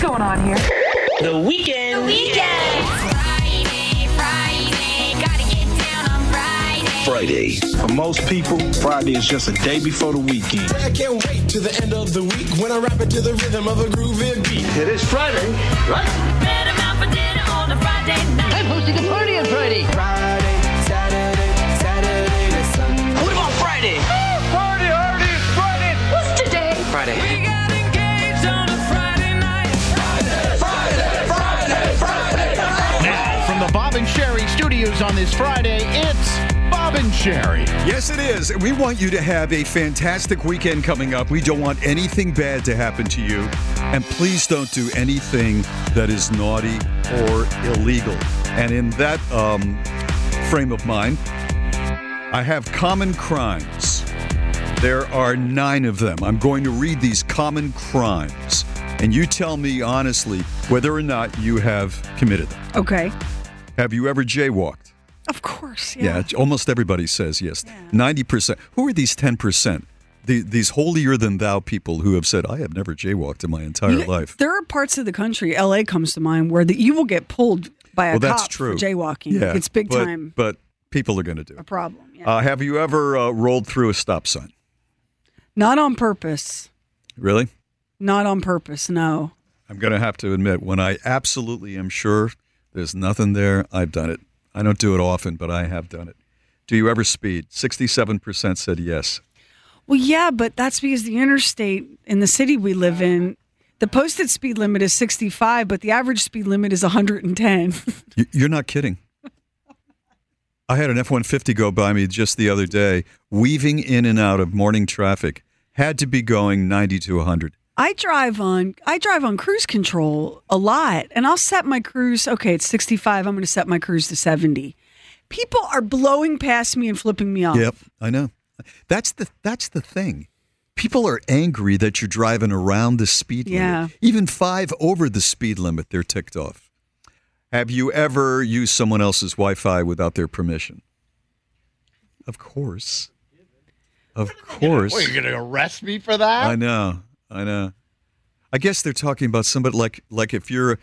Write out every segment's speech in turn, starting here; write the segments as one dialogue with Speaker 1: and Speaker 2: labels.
Speaker 1: What's going on here?
Speaker 2: The weekend.
Speaker 3: The weekend. Friday, Friday, gotta get down on Friday.
Speaker 2: Friday.
Speaker 4: For most people, Friday is just a day before the weekend.
Speaker 5: I can't wait to the end of the week when I rap it to the rhythm of a groovy beat.
Speaker 6: It is Friday, right?
Speaker 3: Let 'em out for dinner on a Friday night.
Speaker 7: I'm hosting a party on Friday.
Speaker 5: Friday,
Speaker 8: studios on this Friday, it's Bob and Sheri.
Speaker 9: Yes, it is. We want you to have a fantastic weekend coming up. We don't want anything bad to happen to you. And please don't do anything that is naughty or illegal. And in that um, frame of mind, I have common crimes. There are nine of them. I'm going to read these common crimes. And you tell me honestly whether or not you have committed them.
Speaker 10: Okay.
Speaker 9: Have you ever jaywalked?
Speaker 10: Of course.
Speaker 9: Yeah,
Speaker 10: Yeah.
Speaker 9: almost everybody says yes. Ninety percent. Who are these ten percent? The, these holier than thou people who have said, "I have never jaywalked in my entire
Speaker 10: You-
Speaker 9: life."
Speaker 10: There are parts of the country, LA comes to mind, where the, you will get pulled by a
Speaker 9: well, that's
Speaker 10: cop
Speaker 9: true.
Speaker 10: for jaywalking.
Speaker 9: Yeah,
Speaker 10: it's big
Speaker 9: but,
Speaker 10: time
Speaker 9: But people are going to do
Speaker 10: a problem. Yeah.
Speaker 9: Uh, have you ever uh, rolled through a stop sign?
Speaker 10: Not on purpose.
Speaker 9: Really?
Speaker 10: Not on purpose. No.
Speaker 9: I'm going to have to admit, when I absolutely am sure there's nothing there, I've done it. I don't do it often, but I have done it. Do you ever speed? Sixty-seven percent said yes.
Speaker 10: Well, yeah, but that's because the interstate in the city we live in, the posted speed limit is 65, but the average speed limit is 110.
Speaker 9: You're not kidding. I had an F 150 go by me just the other day, weaving in and out of morning traffic, had to be going 90 to 100.
Speaker 10: I drive on I drive on cruise control a lot and I'll set my cruise okay it's 65 I'm going to set my cruise to 70. People are blowing past me and flipping me off.
Speaker 9: Yep, I know. That's the that's the thing. People are angry that you're driving around the speed
Speaker 10: Yeah.
Speaker 9: limit. Even five over the speed limit, they're ticked off. Have you ever used someone else's Wi-Fi without their permission? Of course. Of course.
Speaker 8: What, you're going to arrest me for that?
Speaker 9: I know. I know. I guess they're talking about somebody like like if you're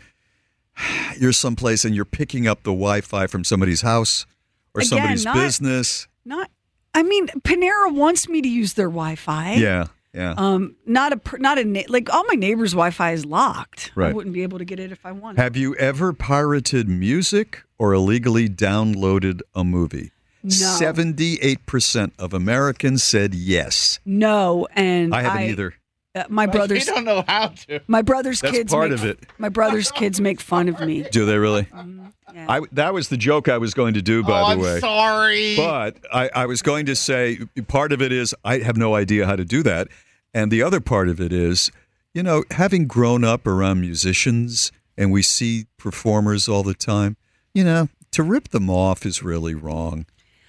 Speaker 9: you're someplace and you're picking up the Wi-Fi from somebody's house or
Speaker 10: Again,
Speaker 9: somebody's
Speaker 10: not-
Speaker 9: business.
Speaker 10: Not I mean Panera wants me to use their Wi-Fi.
Speaker 9: Yeah, yeah.
Speaker 10: Um not a not a like all my neighbors' Wi-Fi is locked.
Speaker 9: Right.
Speaker 10: I wouldn't be able to get it if I wanted.
Speaker 9: Have you ever pirated music or illegally downloaded a movie?
Speaker 10: No.
Speaker 9: Seventy-eight percent of Americans said yes.
Speaker 10: no, and
Speaker 9: I haven't either.
Speaker 10: Uh, my
Speaker 8: You
Speaker 10: brother's
Speaker 8: don't know how to.
Speaker 10: my brother's
Speaker 9: That's
Speaker 10: kids
Speaker 9: part
Speaker 10: make,
Speaker 9: of it.
Speaker 10: My brother's kids make fun of me.
Speaker 9: Do they really?
Speaker 10: Mm-hmm. Yeah.
Speaker 9: I, that was the joke I was going to do, by
Speaker 8: oh,
Speaker 9: the
Speaker 8: I'm
Speaker 9: way.
Speaker 8: sorry.
Speaker 9: But I, I was going to say part of it is I have no idea how to do that. And the other part of it is, you know, having grown up around musicians and we see performers all the time, you know, to rip them off is really wrong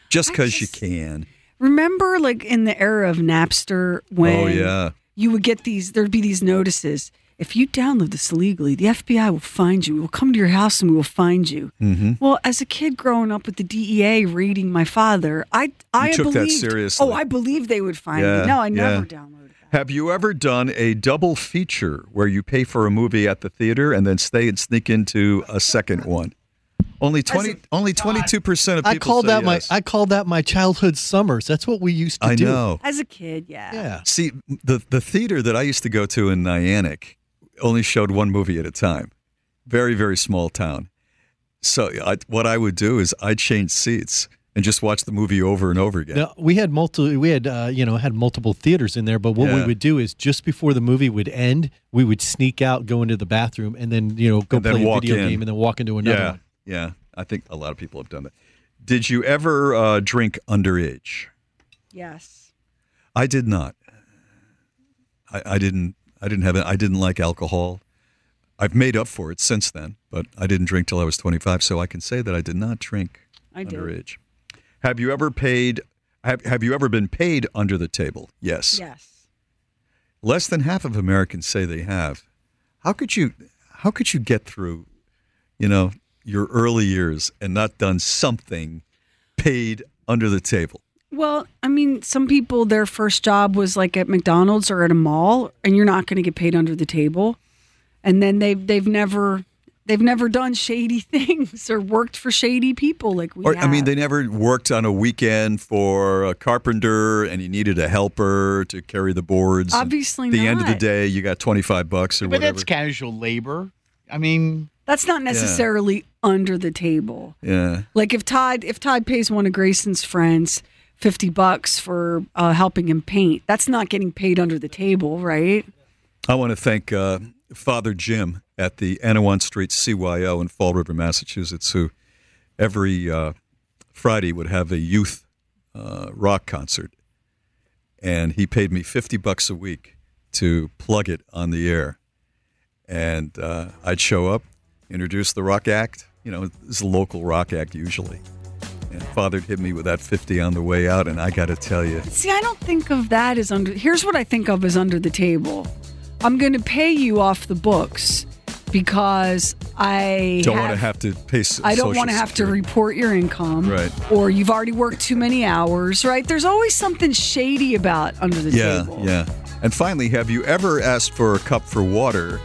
Speaker 9: just because you can.
Speaker 10: Remember, like in the era of Napster, when
Speaker 9: Oh, yeah.
Speaker 10: You would get these, there'd be these notices. If you download this illegally, the FBI will find you. We will come to your house and we will find you.
Speaker 9: Mm-hmm.
Speaker 10: Well, as a kid growing up with the DEA raiding my father, I I
Speaker 9: took that
Speaker 10: believed,
Speaker 9: seriously.
Speaker 10: Oh, I believed they would find
Speaker 9: Yeah,
Speaker 10: me. No, I
Speaker 9: yeah.
Speaker 10: never downloaded that.
Speaker 9: Have you ever done a double feature where you pay for a movie at the theater and then stay and sneak into a second one? Only twenty, only twenty-two percent of people.
Speaker 11: I called
Speaker 9: say
Speaker 11: that
Speaker 9: yes.
Speaker 11: my I called that my childhood summers. That's what we used to
Speaker 9: I
Speaker 11: do.
Speaker 9: know.
Speaker 10: As a kid, yeah.
Speaker 11: Yeah.
Speaker 9: See, the the theater that I used to go to in Nyack, only showed one movie at a time. Very, very small town. So I, what I would do is I'd change seats and just watch the movie over and over again.
Speaker 11: Now, we had multiple. We had uh, you know had multiple theaters in there, but what we would do is just before the movie would end, we would sneak out, go into the bathroom, and then you know go
Speaker 9: And then
Speaker 11: play a video
Speaker 9: in.
Speaker 11: game, and then walk into another
Speaker 9: yeah,
Speaker 11: one.
Speaker 9: Yeah. I think a lot of people have done that. Did you ever uh, drink underage?
Speaker 10: Yes.
Speaker 9: I did not. I, I didn't. I didn't have it. I didn't like alcohol. I've made up for it since then, but I didn't drink till I was 25, so I can say that I did not drink
Speaker 10: I did.
Speaker 9: Have you ever paid? Have Have you ever been paid under the table? Yes.
Speaker 10: Yes.
Speaker 9: Less than half of Americans say they have. How could you? How could you get through? You know, your early years and not done something paid under the table.
Speaker 10: Well, I mean, some people their first job was like at McDonald's or at a mall, and you're not going to get paid under the table. And then they've they've never they've never done shady things or worked for shady people like we
Speaker 9: Or I mean, they never worked on a weekend for a carpenter, and you needed a helper to carry the boards. and
Speaker 10: Obviously
Speaker 9: the end of the day, you got twenty five bucks or
Speaker 8: But
Speaker 9: whatever.
Speaker 8: But that's casual labor. I mean,
Speaker 10: That's not necessarily under the table.
Speaker 9: yeah.
Speaker 10: Like if Todd if Todd pays one of Grayson's friends fifty bucks for uh, helping him paint, that's not getting paid under the table, right?
Speaker 9: I want to thank uh, Father Jim at the Anawan Street CYO in Fall River, Massachusetts, who every uh, Friday would have a youth uh, rock concert, and he paid me fifty bucks a week to plug it on the air, and uh, I'd show up, introduce the rock act. You know, it's a local rock act usually. And Father'd hit me with that 50 on the way out, and I got to tell you,
Speaker 10: See, I don't think of that as under. Here's what I think of as under the table. I'm going to pay you off the books because I
Speaker 9: don't want to have to pay.
Speaker 10: I don't want to have to report your income,
Speaker 9: Right.
Speaker 10: Or you've already worked too many hours, right? There's always something shady about under the
Speaker 9: Yeah,
Speaker 10: table.
Speaker 9: yeah. And finally, have you ever asked for a cup for water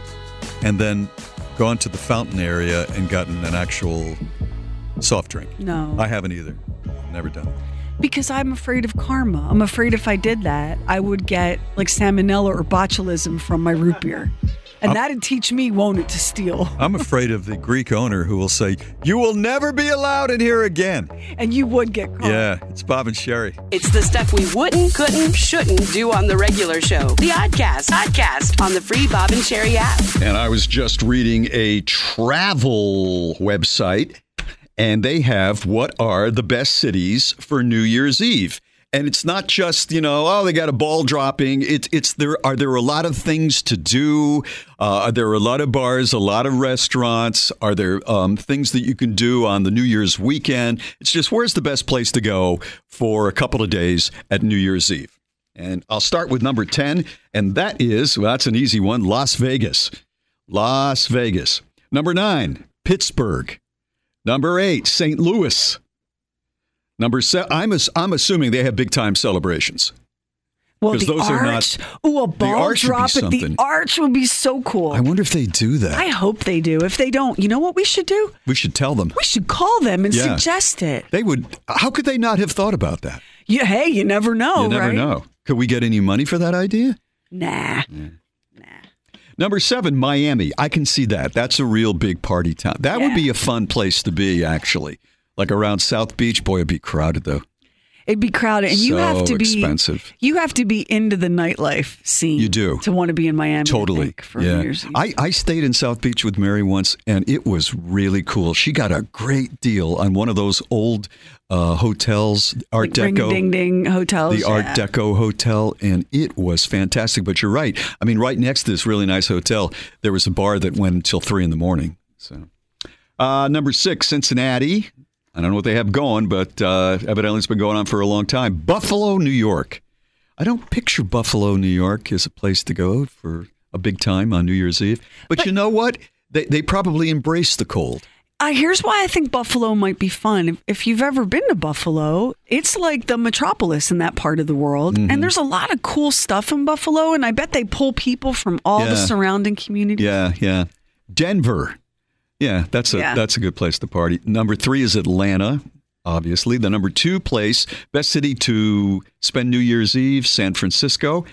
Speaker 9: and then gone to the fountain area and gotten an actual soft drink?
Speaker 10: No.
Speaker 9: I haven't either. Never done. it.
Speaker 10: Because I'm afraid of karma. I'm afraid if I did that, I would get like salmonella or botulism from my root beer. And that'd teach me, won't it, to steal.
Speaker 9: I'm afraid of the Greek owner who will say, "You will never be allowed in here again."
Speaker 10: And you would get caught.
Speaker 9: Yeah, it's Bob and Sheri.
Speaker 1: It's the stuff we wouldn't, couldn't, shouldn't do on the regular show. The Oddcast, Oddcast on the free Bob and Sheri app.
Speaker 9: And I was just reading a travel website, and they have what are the best cities for New Year's Eve. And it's not just you know oh they got a ball dropping. It's it's there are there a lot of things to do. Uh, are there a lot of bars, a lot of restaurants? Are there um, things that you can do on the New Year's weekend? It's just where's the best place to go for a couple of days at New Year's Eve. And I'll start with number 10, and that is, well, that's an easy one Las Vegas. Las Vegas. Number nine, Pittsburgh. Number eight, St. Louis. Number seven, I'm, I'm assuming they have big time celebrations.
Speaker 10: Well, the
Speaker 9: those are not-
Speaker 10: arch. Ooh, a ball
Speaker 9: arch
Speaker 10: drop at the arch would be so cool.
Speaker 9: I wonder if they do that.
Speaker 10: I hope they do. If they don't, you know what we should do?
Speaker 9: we should tell them.
Speaker 10: We should call them and
Speaker 9: Yeah.
Speaker 10: suggest it.
Speaker 9: They would, how could they not have thought about that?
Speaker 10: Yeah, hey, you never know,
Speaker 9: you never
Speaker 10: right?
Speaker 9: know. Could we get any money for that idea?
Speaker 10: Nah.
Speaker 9: Number seven, Miami. I can see that. That's a real big party town. That would be a fun place to be, actually. Like around South Beach. Boy, it'd be crowded, though.
Speaker 10: It'd be crowded, and you have to be
Speaker 9: expensive.
Speaker 10: You have to be into the nightlife scene.
Speaker 9: You do.
Speaker 10: to want to be in Miami. I
Speaker 9: Totally.
Speaker 10: for
Speaker 9: yeah.
Speaker 10: Year's
Speaker 9: I, I stayed in South Beach with Mary once, and it was really cool. She got a great deal on one of those old uh, hotels, Art
Speaker 10: Like
Speaker 9: Deco.
Speaker 10: ding ding hotels.
Speaker 9: the Art. Deco Hotel, and it was fantastic. But you're right. I mean, right next to this really nice hotel, there was a bar that went until three in the morning. So, uh, number six, Cincinnati. I don't know what they have going, but uh, evidently it's been going on for a long time. Buffalo, New York. I don't picture Buffalo, New York as a place to go for a big time on New Year's Eve. But, you know what? They, they probably embrace the cold.
Speaker 10: Uh, here's why I think Buffalo might be fun. If, if you've ever been to Buffalo, it's like the metropolis in that part of the world.
Speaker 9: Mm-hmm.
Speaker 10: And there's a lot of cool stuff in Buffalo. And I bet they pull people from all the surrounding communities.
Speaker 9: Yeah, yeah. Denver. Yeah, that's a
Speaker 10: Yeah.
Speaker 9: that's a good place to party. Number three is Atlanta, obviously. The number two place, best city to spend New Year's Eve, San Francisco.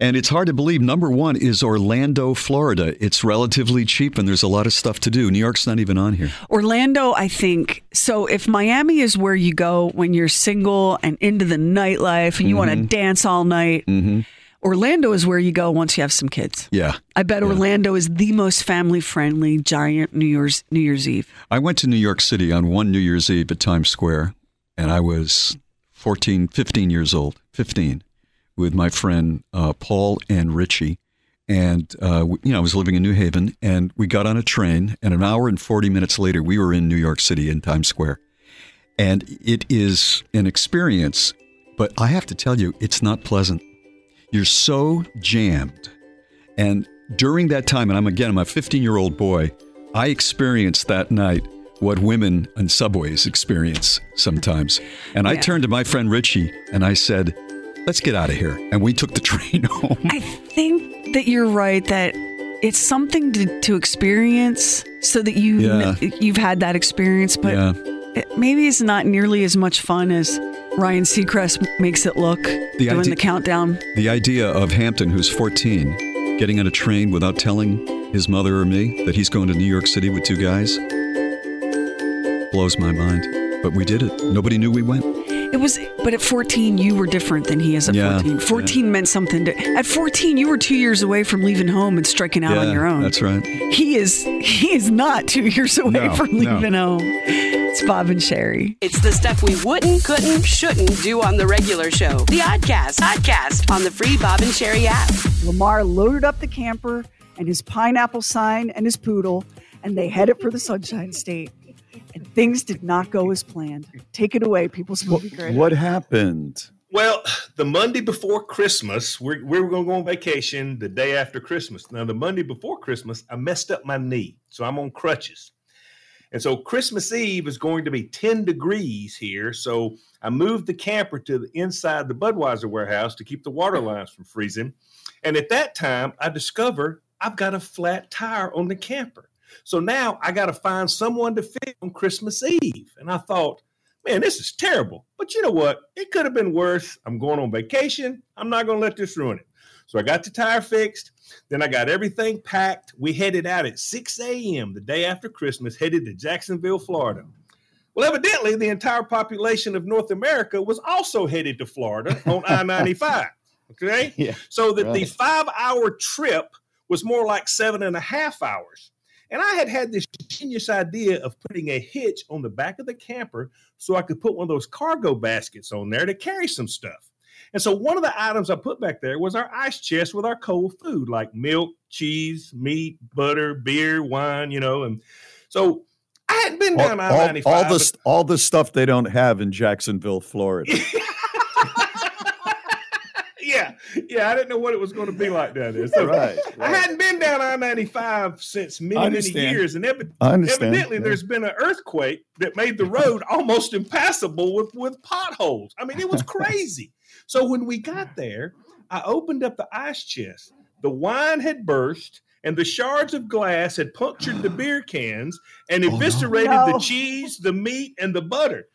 Speaker 9: And it's hard to believe. Number one is Orlando, Florida. It's relatively cheap and there's a lot of stuff to do. New York's not even on here.
Speaker 10: Orlando, I think. So if Miami is where you go when you're single and into the nightlife and you want to mm-hmm. dance all night, mm-hmm. Orlando is where you go once you have some kids.
Speaker 9: Yeah.
Speaker 10: I bet Orlando is the most family friendly giant New Year's New Year's Eve.
Speaker 9: I went to New York City on one New Year's Eve at Times Square, and I was 14, 15 years old, 15, with my friend uh, Paul and Richie. And, uh, you know, I was living in New Haven, and we got on a train, and an hour and 40 minutes later, we were in New York City in Times Square. And it is an experience, but I have to tell you, it's not pleasant. You're so jammed. And during that time, and I'm again, I'm a 15 year old boy, I experienced that night what women on subways experience sometimes. And I turned to my friend Richie and I said, let's get out of here. And we took the train home.
Speaker 10: I think that you're right that it's something to, to experience so that you
Speaker 9: Yeah.
Speaker 10: you've had that experience, but
Speaker 9: Yeah.
Speaker 10: it, maybe it's not nearly as much fun as Ryan Seacrest makes it look doing
Speaker 9: idea-
Speaker 10: the countdown.
Speaker 9: The idea of Hampton, who's 14, getting on a train without telling his mother or me that he's going to New York City with two guys blows my mind. But we did it. Nobody knew we went.
Speaker 10: It was, but at 14, you were different than he is at
Speaker 9: Yeah,
Speaker 10: 14. 14 meant something. To, at 14, you were two years away from leaving home and striking out on your own.
Speaker 9: That's right.
Speaker 10: He is. He is not two years away
Speaker 9: No,
Speaker 10: from
Speaker 9: no.
Speaker 10: leaving home. It's Bob and Sheri.
Speaker 1: It's the stuff we wouldn't, couldn't, shouldn't do on the regular show. The Oddcast, Oddcast on the free Bob and Sheri app.
Speaker 10: Lamar loaded up the camper and his pineapple sign and his poodle, and they headed for the Sunshine State. And things did not go as planned. Take it away, people's movie critic.
Speaker 9: What happened?
Speaker 12: Well, the Monday before Christmas, we're, we were going to go on vacation the day after Christmas. Now, the Monday before Christmas, I messed up my knee. So I'm on crutches. And so Christmas Eve is going to be 10 degrees here. So I moved the camper to the inside the Budweiser warehouse to keep the water lines from freezing. And at that time, I discovered I've got a flat tire on the camper. So now I got to find someone to fit on Christmas Eve. And I thought, man, this is terrible. But you know what? It could have been worse. I'm going on vacation. I'm not going to let this ruin it. So I got the tire fixed. Then I got everything packed. We headed out at 6 a.m. the day after Christmas, headed to Jacksonville, Florida. Well, evidently, the entire population of North America was also headed to Florida on I 95. Okay.
Speaker 11: Yeah,
Speaker 12: so that the five hour trip was more like seven and a half hours. And I had had this genius idea of putting a hitch on the back of the camper so I could put one of those cargo baskets on there to carry some stuff. And so one of the items I put back there was our ice chest with our cold food like milk, cheese, meat, butter, beer, wine, you know. And so I hadn't been
Speaker 9: All,
Speaker 12: down I
Speaker 9: all,
Speaker 12: 95.
Speaker 9: all the all the stuff they don't have in Jacksonville, Florida.
Speaker 12: yeah, I didn't know what it was going to be like down there. So
Speaker 9: Right,
Speaker 12: I hadn't been down I 95 since many, many years. And evi- evidently,
Speaker 9: yeah.
Speaker 12: there's been an earthquake that made the road almost impassable with, with potholes. I mean, it was crazy. so when we got there, I opened up the ice chest. The wine had burst. And the shards of glass had punctured the beer cans and eviscerated
Speaker 10: No.
Speaker 12: the cheese, the meat, and the butter.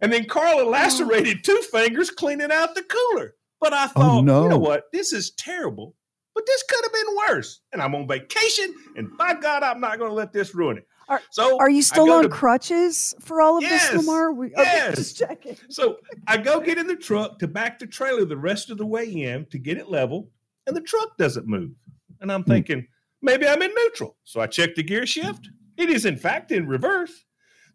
Speaker 12: And then Carla lacerated two fingers cleaning out the cooler. But I oh, thought, you
Speaker 9: no.
Speaker 12: know what? This is terrible. But this could have been worse. And I'm on vacation, and by God, I'm not going to let this ruin it.
Speaker 10: Are,
Speaker 12: So
Speaker 10: are you still on
Speaker 12: to-
Speaker 10: crutches for all of
Speaker 12: Yes,
Speaker 10: this, Lamar? We, okay,
Speaker 12: yes.
Speaker 10: just checking.
Speaker 12: So I go get in the truck to back the trailer the rest of the way in to get it level, and the truck doesn't move. And I'm hmm. thinking, maybe I'm in neutral. So I check the gear shift. It is, in fact, in reverse.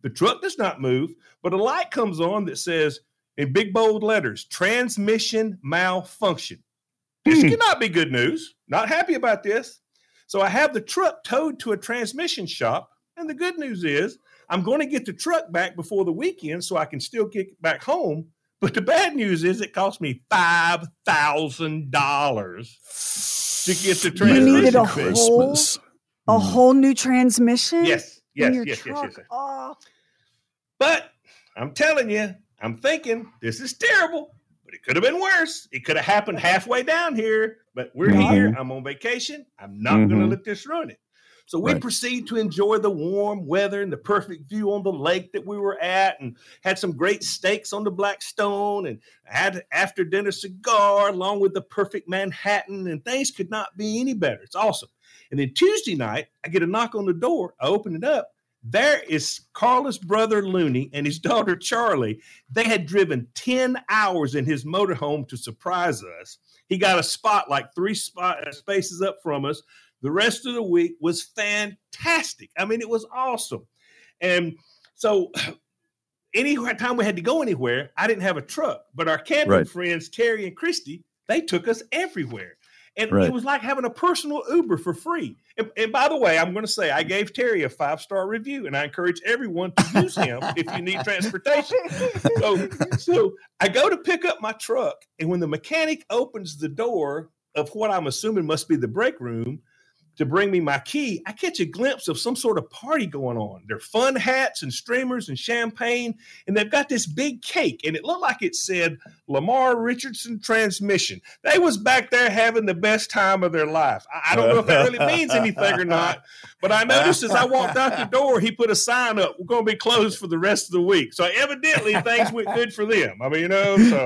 Speaker 12: The truck does not move, but a light comes on that says, in big bold letters, transmission malfunction. This hmm. cannot be good news. Not happy about this. So I have the truck towed to a transmission shop. And the good news is, I'm going to get the truck back before the weekend so I can still get back home. But the bad news is, it cost me $5,000 to get the transmission.
Speaker 10: You needed a
Speaker 12: fixed.
Speaker 10: whole,
Speaker 9: Christmas.
Speaker 10: a hmm. whole new transmission.
Speaker 12: Yes,
Speaker 10: in
Speaker 12: yes,
Speaker 10: your
Speaker 12: yes, yes, yes, yes.
Speaker 10: Oh,
Speaker 12: But I'm telling you, I'm thinking this is terrible, but it could have been worse. It could have happened halfway down here, but we're
Speaker 9: Mhm.
Speaker 12: here. I'm on vacation. I'm not going to let this ruin it. So we
Speaker 9: Right.
Speaker 12: proceeded to enjoy the warm weather and the perfect view on the lake that we were at, and had some great steaks on the Blackstone, and had after dinner cigar along with the perfect Manhattan, and things could not be any better. It's awesome. And then Tuesday night, I get a knock on the door. I open it up. There is Carla's brother Looney and his daughter Charlie. They had driven 10 hours in his motorhome to surprise us. He got a spot like three spot, uh, spaces up from us. The rest of the week was fantastic. I mean, it was awesome. And so, any time we had to go anywhere, I didn't have a truck, but our camping
Speaker 9: Right.
Speaker 12: friends, Terry and Christy, they took us everywhere. And
Speaker 9: Right.
Speaker 12: it was like having a personal Uber for free. And, and by the way, I'm going to say I gave Terry a five star review, and I encourage everyone to use him if you need transportation. So, so I go to pick up my truck, and when the mechanic opens the door of what I'm assuming must be the break room to bring me my key, I catch a glimpse of some sort of party going on. They're fun hats and streamers and champagne, and they've got this big cake, and it looked like it said Lamar Richardson Transmission. They was back there having the best time of their life. I, I don't know if that really means anything or not, but I noticed as I walked out the door, he put a sign up, "We're going to be closed for the rest of the week." So evidently things went good for them. I mean, you know, so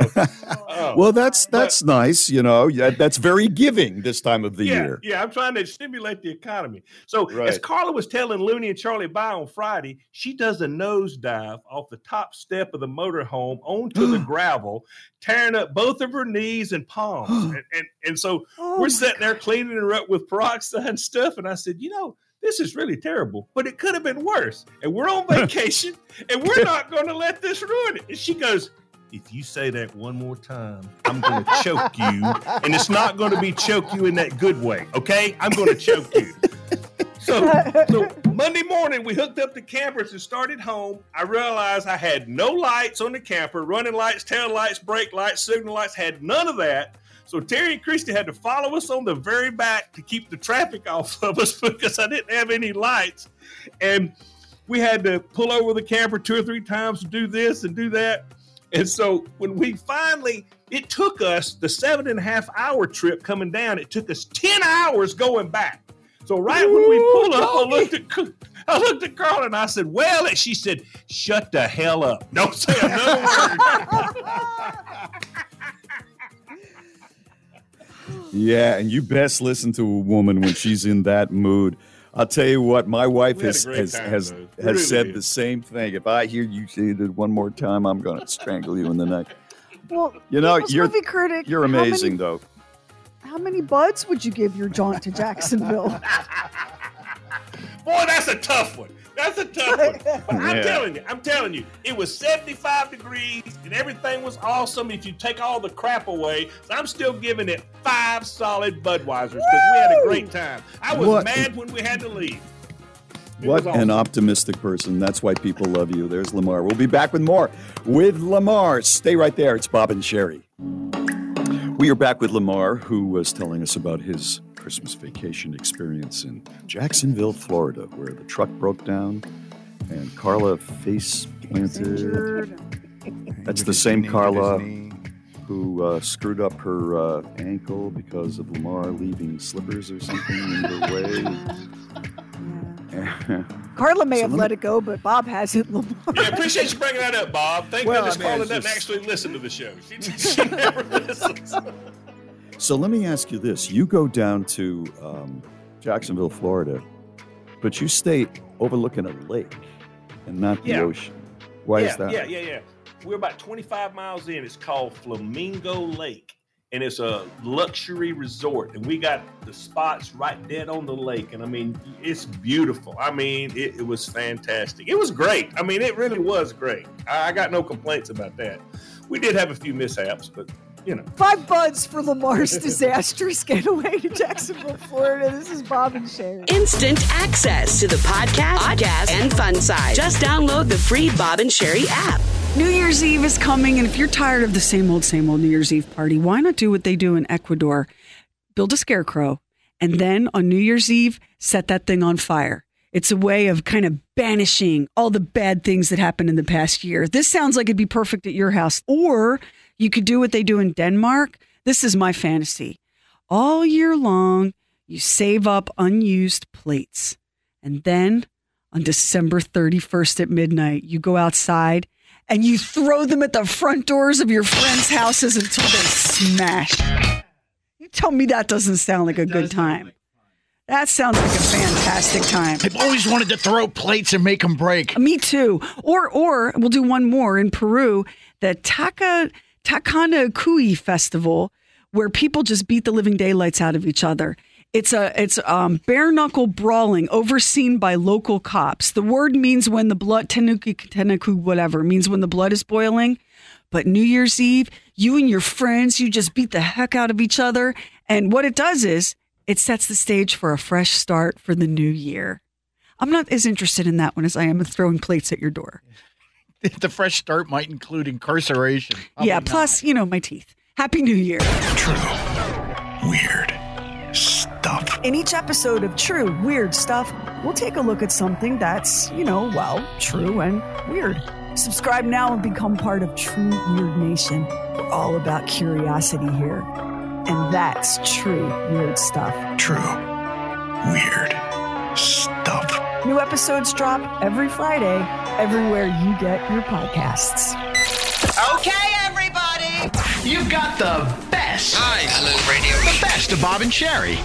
Speaker 12: oh.
Speaker 9: well, that's uh, that's nice. You know, yeah, that's very giving this time of the
Speaker 12: yeah,
Speaker 9: year.
Speaker 12: Yeah, I'm trying to stimulate the economy. So as Carla was telling Looney and Charlie By on Friday, she does a nosedive off the top step of the motorhome onto the gravel, tearing up both of her knees and palms. and, and and so
Speaker 10: Oh
Speaker 12: we're sitting there cleaning her up with peroxide and stuff. And I said, you know. This is really terrible, but it could have been worse. And we're on vacation, and we're not going to let this ruin it. And she goes, if you say that one more time, I'm going to choke you. And it's not going to be choke you in that good way. Okay. I'm going to choke you. So, so Monday morning, we hooked up the campers and started home. I realized I had no lights on the camper, running lights, tail lights, brake lights, signal lights, had none of that. So Terry and Christy had to follow us on the very back to keep the traffic off of us because I didn't have any lights. And we had to pull over the camper two or three times to do this and do that. And so when we finally, it took us the seven and a half hour trip coming down, it took us 10 hours going back. So right when we pulled up, I looked at I looked at Carl and I said, Well, and she said, Shut the hell up. Don't say another word.
Speaker 9: Yeah, and you best listen to a woman when she's in that mood. I'll tell you what, my wife
Speaker 12: We had a
Speaker 9: has has
Speaker 12: time,
Speaker 9: has,
Speaker 12: though.
Speaker 9: Has said the same thing. If I hear you say it one more time, I'm going to strangle you in the neck.
Speaker 10: Well,
Speaker 9: You know, you're
Speaker 10: movie critic.
Speaker 9: you're
Speaker 10: how many-
Speaker 9: amazing, though.
Speaker 10: How many buds would you give your jaunt to Jacksonville?
Speaker 12: Boy, that's a tough one. That's a tough one. But I'm
Speaker 9: Yeah.
Speaker 12: telling you, I'm telling you, it was 75 degrees and everything was awesome if you take all the crap away. So I'm still giving it five solid Budweisers because we had a great time. I was
Speaker 9: What-
Speaker 12: mad when we had to leave.
Speaker 9: What
Speaker 12: awesome.
Speaker 9: an optimistic person. That's why people love you. There's Lamar. We'll be back with more with Lamar. Stay right there. It's Bob and Sheri. We are back with Lamar, who was telling us about his Christmas vacation experience in Jacksonville, Florida, where the truck broke down and Carla face planted. That's the same Carla who uh, screwed up her uh, ankle because of Lamar leaving slippers or something in the way.
Speaker 10: Carla may
Speaker 9: So
Speaker 10: have
Speaker 9: let
Speaker 10: let it go, but Bob hasn't. Lamar.
Speaker 12: Yeah, appreciate you bringing that up, Bob. Thank
Speaker 9: Well,
Speaker 12: goodness
Speaker 9: I mean,
Speaker 12: Carla
Speaker 9: it's
Speaker 12: doesn't
Speaker 9: just-
Speaker 12: actually listen to the show. She, she never listens.
Speaker 9: So let me ask you this: You go down to um, Jacksonville, Florida, but you stay overlooking a lake and not the ocean. Why
Speaker 12: yeah,
Speaker 9: is that?
Speaker 12: Yeah, yeah, yeah. We're about 25 miles in. It's called Flamingo Lake, and it's a luxury resort. And we got the spots right dead on the lake. And I mean, it's beautiful. I mean, it, it was fantastic. It was great. I mean, it really was great. I, I got no complaints about that. We did have a few mishaps, but you know.
Speaker 10: Five buds for Lamar's disastrous getaway to Jacksonville, Florida. This is Bob and Sheri.
Speaker 1: Instant access to the podcast, podcast, and fun side. Just download the free Bob and Sheri app.
Speaker 10: New Year's Eve is coming, and if you're tired of the same old, same old New Year's Eve party, why not do what they do in Ecuador? Build a scarecrow, and then on New Year's Eve, set that thing on fire. It's a way of kind of banishing all the bad things that happened in the past year. This sounds like it'd be perfect at your house. Or you could do what they do in Denmark. This is my fantasy. All year long, you save up unused plates. And then on December 31st at midnight, you go outside and you throw them at the front doors of your friends' houses until they smash. You tell me that doesn't sound like a good time. That sounds like a fantastic time.
Speaker 8: I've always wanted to throw plates and make them break.
Speaker 10: Me too. Or or we'll do one more in Peru, the Taka Takana Kui Festival, where people just beat the living daylights out of each other. It's a it's um, bare knuckle brawling overseen by local cops. The word means when the blood tenuki tenuku whatever means when the blood is boiling. But New Year's Eve, you and your friends, you just beat the heck out of each other. And what it does is it sets the stage for a fresh start for the new year. I'm not as interested in that one as I am in throwing plates at your door.
Speaker 8: The fresh start might include incarceration.
Speaker 10: yeah,
Speaker 8: Probably
Speaker 10: plus, you know, my teeth. Happy New Year. True.
Speaker 8: Weird stuff.
Speaker 10: In each episode of True Weird Stuff, we'll take a look at something that's, you know, well, true and weird. Subscribe now and become part of True Weird Nation. We're all about curiosity here. And that's true weird stuff.
Speaker 8: True. Weird stuff.
Speaker 10: New episodes drop every Friday, everywhere you get your podcasts.
Speaker 8: Okay, everybody. You've got the best.
Speaker 13: Hi, hello, radio.
Speaker 8: The best of Bob and Sheri.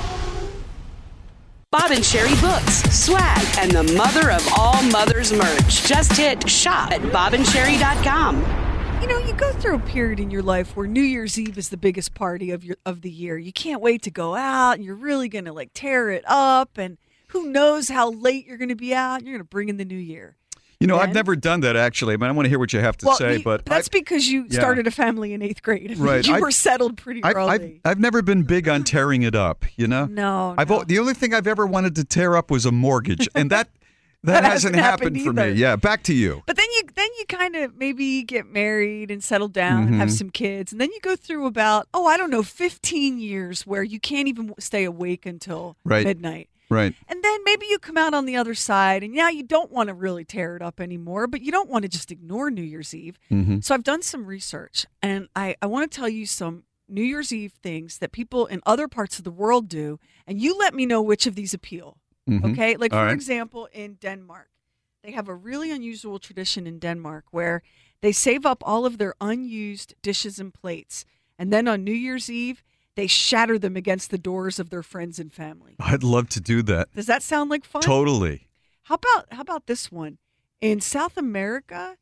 Speaker 1: Bob and Sheri books, swag, and the mother of all mothers merch. Just hit shop at bobandsheri.com.
Speaker 10: You know, you go through a period in your life where New Year's Eve is the biggest party of your of the year. You can't wait to go out and you're really going to like tear it up and who knows how late you're going to be out. You're going to bring in the new year.
Speaker 9: You know, I've never done that actually. I, mean, I want to hear what you have to
Speaker 10: well,
Speaker 9: say,
Speaker 10: you-
Speaker 9: but
Speaker 10: that's
Speaker 9: I,
Speaker 10: because you
Speaker 9: yeah.
Speaker 10: started a family in 8th grade.
Speaker 9: Right.
Speaker 10: You
Speaker 9: I-
Speaker 10: were settled pretty
Speaker 9: I've,
Speaker 10: early.
Speaker 9: I've, I've never been big on tearing it up, you know?
Speaker 10: No,
Speaker 9: I've
Speaker 10: no.
Speaker 9: the only thing I've ever wanted to tear up was a mortgage, and that that,
Speaker 10: That
Speaker 9: hasn't happened,
Speaker 10: happened
Speaker 9: for me. Yeah, back to you.
Speaker 10: But then you then you kind of maybe get married and settle down and have
Speaker 9: Mhm.
Speaker 10: some kids, and then you go through about oh I don't know 15 years where you can't even stay awake until
Speaker 9: Right.
Speaker 10: midnight.
Speaker 9: Right.
Speaker 10: And then maybe you come out on the other side, and yeah, you don't want to really tear it up anymore, but you don't want to just ignore New Year's Eve.
Speaker 9: Mhm.
Speaker 10: So I've done some research, and I, I want to tell you some New Year's Eve things that people in other parts of the world do, and you let me know which of these appeal.
Speaker 9: Mhm.
Speaker 10: Okay? Like,
Speaker 9: All
Speaker 10: for
Speaker 9: right.
Speaker 10: example, in Denmark, they have a really unusual tradition in Denmark where they save up all of their unused dishes and plates, and then on New Year's Eve, they shatter them against the doors of their friends and family.
Speaker 9: I'd love to do that.
Speaker 10: Does that sound like fun?
Speaker 9: Totally.
Speaker 10: How about how about this one? In South America,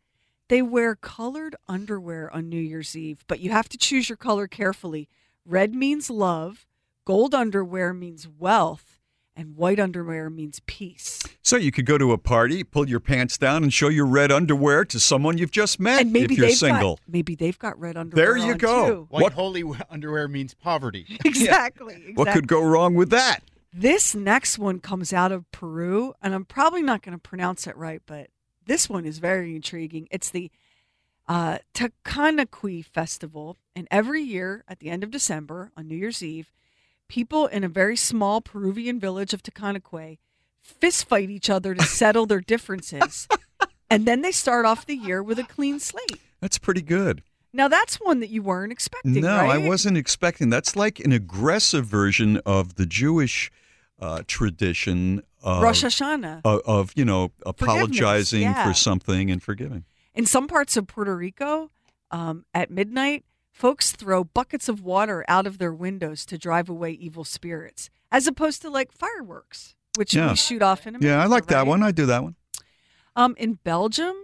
Speaker 10: they wear colored underwear on New Year's Eve, but you have to choose your color carefully. Red means love, gold underwear means wealth, and white underwear means peace.
Speaker 9: So you could go to a party, pull your pants down, and show your red underwear to someone you've just met
Speaker 10: And maybe
Speaker 9: if you're single.
Speaker 10: got maybe they've got red underwear.
Speaker 9: There you
Speaker 10: on,
Speaker 9: go.
Speaker 10: too.
Speaker 8: White
Speaker 9: What-
Speaker 8: holy underwear means poverty.
Speaker 10: Exactly. exactly.
Speaker 9: What could go wrong with that?
Speaker 10: This next one comes out of Peru, and I'm probably not going to pronounce it right, but this one is very intriguing. It's the uh, Takanakuy Festival, and every year at the end of December on New Year's Eve, people in a very small Peruvian village of Takanakuy fist fight each other to settle their differences, and then they start off the year with a clean slate.
Speaker 9: That's pretty good.
Speaker 10: Now that's one that you weren't expecting.
Speaker 9: No, I wasn't expecting. That's like an aggressive version of the Jewish uh, tradition of,
Speaker 10: Rosh Hashanah.
Speaker 9: of, of, you know apologizing
Speaker 10: yeah.
Speaker 9: for something and forgiving.
Speaker 10: In some parts of Puerto Rico, um, at midnight, folks throw buckets of water out of their windows to drive away evil spirits, as opposed to like fireworks, which
Speaker 9: Yeah.
Speaker 10: we shoot off in America.
Speaker 9: Yeah, I like that one. I do that one.
Speaker 10: Um, in Belgium,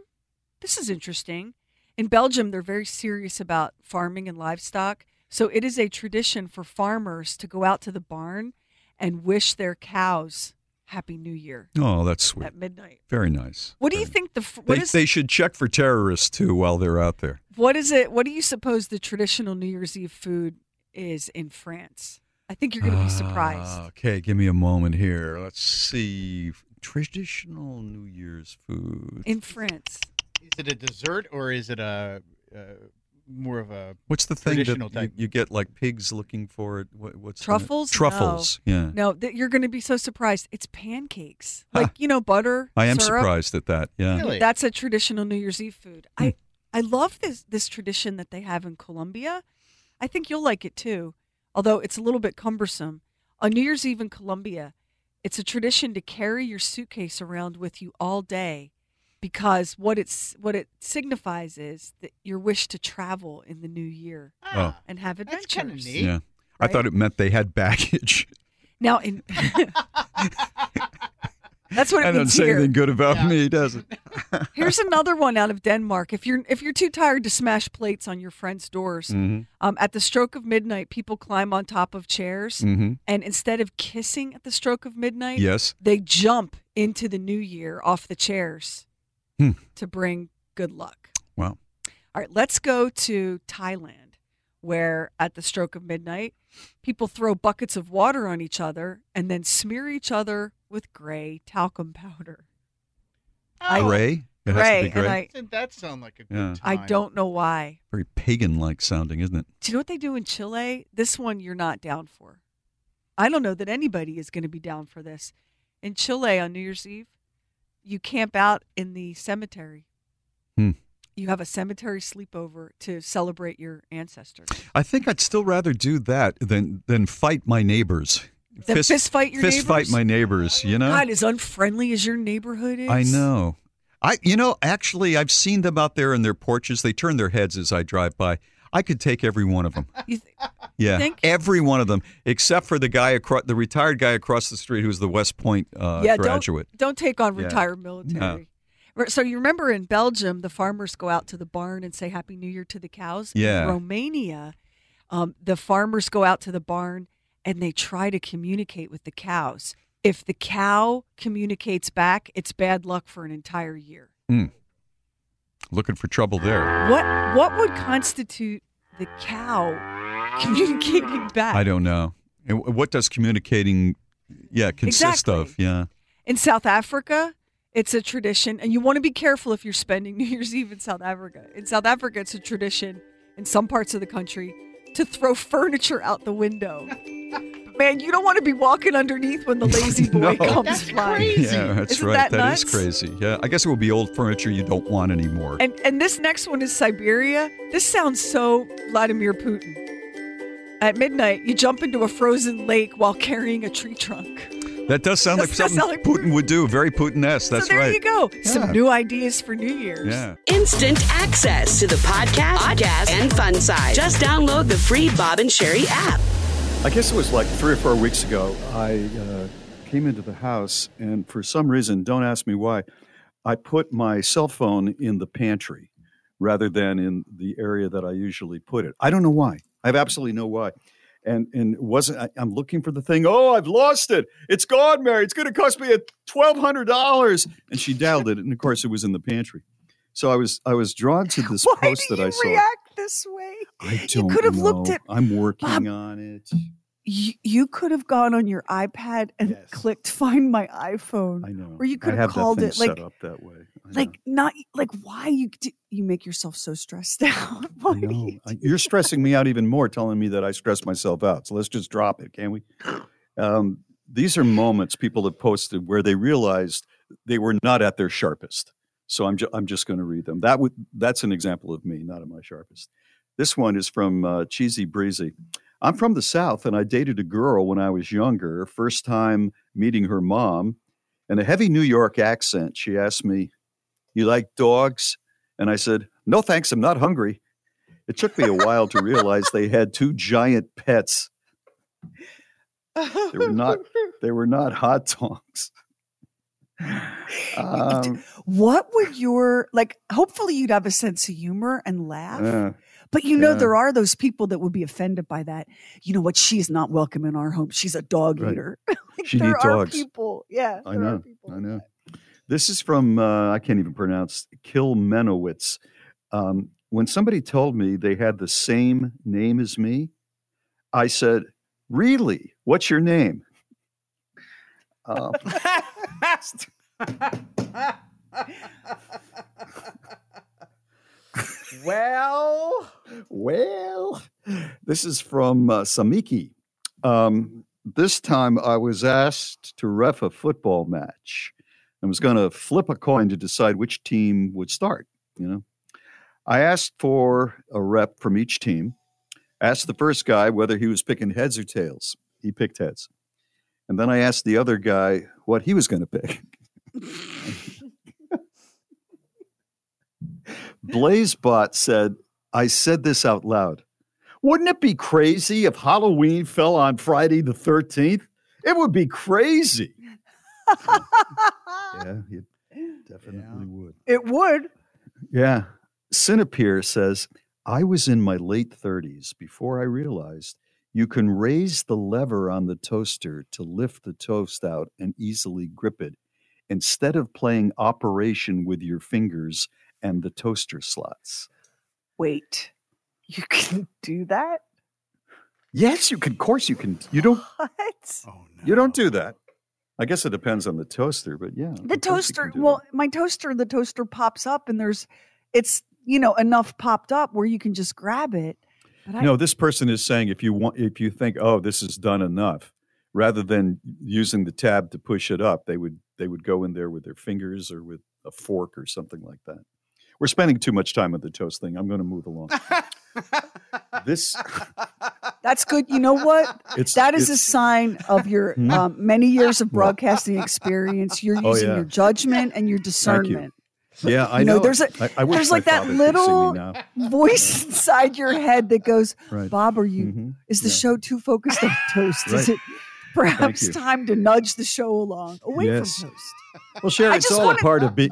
Speaker 10: this is interesting. In Belgium, they're very serious about farming and livestock. So it is a tradition for farmers to go out to the barn and wish their cows Happy New Year
Speaker 9: Oh, that's sweet.
Speaker 10: at midnight.
Speaker 9: Very nice.
Speaker 10: What do you think the what
Speaker 9: They,
Speaker 10: is
Speaker 9: they should check for terrorists too while they're out there.
Speaker 10: what is it? What do you suppose the traditional New Year's Eve food is in France? I think you're going to be surprised.
Speaker 9: Ah, okay, give me a moment here. Let's see. Traditional New Year's food.
Speaker 10: In France,
Speaker 8: Is it a dessert or is it a uh, more of a
Speaker 9: What's the thing that you, you get like pigs looking for it? What, what's in it?
Speaker 10: truffles.
Speaker 9: Truffles.
Speaker 10: No.
Speaker 9: Yeah.
Speaker 10: No, th- you're going to be so surprised. It's pancakes, like you know, butter.
Speaker 9: I am
Speaker 10: syrup.
Speaker 9: surprised at that. Yeah.
Speaker 8: Really?
Speaker 10: That's a traditional New Year's Eve food.
Speaker 9: Hmm.
Speaker 10: I I love this this tradition that they have in Colombia. I think you'll like it too, although it's a little bit cumbersome. On New Year's Eve in Colombia, it's a tradition to carry your suitcase around with you all day because what it's what it signifies is that your wish to travel in the new year
Speaker 14: Oh.
Speaker 10: and have
Speaker 11: That's
Speaker 10: adventures.
Speaker 11: kinda neat.
Speaker 14: Yeah. I thought it meant they had baggage.
Speaker 10: Now, in that's what it
Speaker 14: That doesn't
Speaker 10: means
Speaker 14: say
Speaker 10: here.
Speaker 14: anything good about me, does it?
Speaker 10: Here's another one out of Denmark. If you're if you're too tired to smash plates on your friends' doors,
Speaker 14: Mhm.
Speaker 10: um, at the stroke of midnight, people climb on top of chairs,
Speaker 14: Mhm.
Speaker 10: and instead of kissing at the stroke of midnight,
Speaker 14: Yes.
Speaker 10: they jump into the new year off the chairs
Speaker 14: Hmm.
Speaker 10: to bring good luck.
Speaker 14: Wow.
Speaker 10: All right, let's go to Thailand, where at the stroke of midnight, people throw buckets of water on each other and then smear each other with gray talcum powder. I-
Speaker 14: Gray? It has to
Speaker 10: Gray,
Speaker 14: be
Speaker 10: and
Speaker 14: gray.
Speaker 10: I-
Speaker 11: Didn't that sound like a good
Speaker 14: Yeah.
Speaker 10: I don't know why.
Speaker 14: Very pagan like sounding, isn't it?
Speaker 10: Do you know what they do in Chile? This one you're not down for. I don't know that anybody is going to be down for this. In Chile on New Year's Eve, you camp out in the cemetery.
Speaker 14: Hmm.
Speaker 10: You have a cemetery sleepover to celebrate your ancestors.
Speaker 14: I think I'd still rather do that than than fight my neighbors.
Speaker 10: Than fist fight your
Speaker 14: fist fight my neighbors. You know,
Speaker 10: God, as unfriendly as your neighborhood is.
Speaker 14: I know. I you know actually I've seen them out there in their porches. They turn their heads as I drive by. I could take every one of them.
Speaker 10: You th-
Speaker 14: Yeah,
Speaker 10: think?
Speaker 14: every one of them, except for the guy across the retired guy across the street who's the West Point uh,
Speaker 10: yeah,
Speaker 14: graduate.
Speaker 10: Don't, don't take on
Speaker 14: Yeah.
Speaker 10: retired military.
Speaker 14: No.
Speaker 10: So you remember in Belgium, the farmers go out to the barn and say Happy New Year to the cows.
Speaker 14: Yeah.
Speaker 10: In Romania, um, the farmers go out to the barn and they try to communicate with the cows. If the cow communicates back, it's bad luck for an entire year.
Speaker 14: Mm. Looking for trouble there.
Speaker 10: What what would constitute the cow communicating back?
Speaker 14: I don't know. And what does communicating, yeah, consist
Speaker 10: Exactly.
Speaker 14: of? Yeah.
Speaker 10: In South Africa, it's a tradition, and you want to be careful if you're spending New Year's Eve in South Africa. In South Africa, it's a tradition in some parts of the country to throw furniture out the window. But man, you don't want to be walking underneath when the lazy boy
Speaker 14: No.
Speaker 10: comes
Speaker 11: That's
Speaker 10: flying.
Speaker 11: crazy.
Speaker 14: Yeah, that's
Speaker 10: Isn't
Speaker 14: right.
Speaker 10: that
Speaker 14: that is crazy. Yeah, I guess it will be old furniture you don't want anymore.
Speaker 10: And and this next one is Siberia. This sounds so Vladimir Putin. At midnight, you jump into a frozen lake while carrying a tree trunk.
Speaker 14: that does sound like something
Speaker 10: sound like
Speaker 14: Putin would do. Very Putin-esque. That's
Speaker 10: so there
Speaker 14: right.
Speaker 10: you go. Some new ideas for New Year's.
Speaker 14: Yeah.
Speaker 1: Instant access to the podcast, podcast, and fun side. Just download the free Bob and Sheri app.
Speaker 9: I guess it was like three or four weeks ago. I uh, came into the house, and for some reason, don't ask me why, I put my cell phone in the pantry rather than in the area that I usually put it. I don't know why. I have absolutely no why. And and wasn't I, I'm looking for the thing. Oh, I've lost it. It's gone, Mary. It's going to cost me a twelve hundred dollars. And she dialed it, and of course, it was in the pantry. So I was I was drawn to this
Speaker 10: Why
Speaker 9: post
Speaker 10: do
Speaker 9: that
Speaker 10: you
Speaker 9: I saw.
Speaker 10: react
Speaker 9: I
Speaker 10: You
Speaker 9: don't
Speaker 10: could have looked at-
Speaker 9: I'm working
Speaker 10: Bob,
Speaker 9: on it.
Speaker 10: You, you could have gone on your iPad and clicked find my iPhone.
Speaker 9: I know.
Speaker 10: Or you could
Speaker 9: I
Speaker 10: have called it like
Speaker 9: set up that way.
Speaker 10: Like not like why you do, you make yourself so stressed out. Do
Speaker 9: know.
Speaker 10: you-
Speaker 9: I- You're stressing me out even more, telling me that I stress myself out. So let's just drop it, can we? Um, these are moments people have posted where they realized they were not at their sharpest. So I'm, ju- I'm just going to read them. That would that's an example of me, not at my sharpest. This one is from uh, Cheesy Breezy. I'm from the South, and I dated a girl when I was younger. First time meeting her mom, and a heavy New York accent. She asked me, "You like dogs?" And I said, "No, thanks. I'm not hungry." It took me a while to realize they had two giant pets. They were not. They were not hot dogs. Um,
Speaker 15: what would your like? Hopefully, you'd have a sense of humor and laugh.
Speaker 9: uh,
Speaker 15: But you know,
Speaker 9: Yeah.
Speaker 15: there are those people that would be offended by that. You know what? She's not welcome in our home. She's a dog
Speaker 9: Right.
Speaker 15: eater. Like,
Speaker 9: She
Speaker 15: there are
Speaker 9: dogs.
Speaker 15: people. Yeah,
Speaker 9: I know. I know. This is from uh, I can't even pronounce Kilmenowitz. Um, when somebody told me they had the same name as me, I said, "Really? What's your name?" Uh,
Speaker 11: well,
Speaker 9: well, this is from uh, Samiki. Um, this time I was asked to ref a football match and was going to flip a coin to decide which team would start. You know, I asked for a rep from each team, asked the first guy whether he was picking heads or tails. He picked heads. And then I asked the other guy what he was going to pick. Blazebot said, I said this out loud. Wouldn't it be crazy if Halloween fell on Friday the 13th? It would be crazy. yeah, it definitely would.
Speaker 10: It would.
Speaker 9: Yeah. Cinepeer says, I was in my late 30s before I realized you can raise the lever on the toaster to lift the toast out and easily grip it instead of playing operation with your fingers and the toaster slots.
Speaker 10: Wait, you can do that?
Speaker 9: Yes, you can. Of course, you can. You don't.
Speaker 10: What? Oh, no.
Speaker 9: You don't do that. I guess it depends on the toaster, but yeah.
Speaker 10: The
Speaker 9: of course
Speaker 10: toaster,
Speaker 9: can do
Speaker 10: well, my toaster, the toaster pops up and there's, it's, you know, enough popped up where you can just grab it. But I,
Speaker 9: No, this person is saying if you want, if you think, oh, this is done enough, rather than using the tab to push it up, they would they would go in there with their fingers or with a fork or something like that. We're spending too much time on the toast thing. I'm going to move along. this
Speaker 10: that's good. You know what?
Speaker 9: It's-
Speaker 10: that is a sign of your
Speaker 9: Hmm?
Speaker 10: um, many years of broadcasting experience. You're
Speaker 9: Oh,
Speaker 10: using
Speaker 9: yeah.
Speaker 10: your judgment and your
Speaker 9: Thank you.
Speaker 10: discernment.
Speaker 9: Yeah, I
Speaker 10: You know,
Speaker 9: know.
Speaker 10: there's a-
Speaker 9: I- I
Speaker 10: there's like that
Speaker 9: father could see me
Speaker 10: little. Voice inside your head that goes,
Speaker 9: Right.
Speaker 10: Bob, are you,
Speaker 9: Mhm.
Speaker 10: is the
Speaker 9: Yeah.
Speaker 10: show too focused on toast? Is it perhaps time to nudge the show along away
Speaker 9: Yes.
Speaker 10: from toast?
Speaker 9: Well,
Speaker 10: Sheri,
Speaker 9: it's all
Speaker 10: wanted-
Speaker 9: a part of being.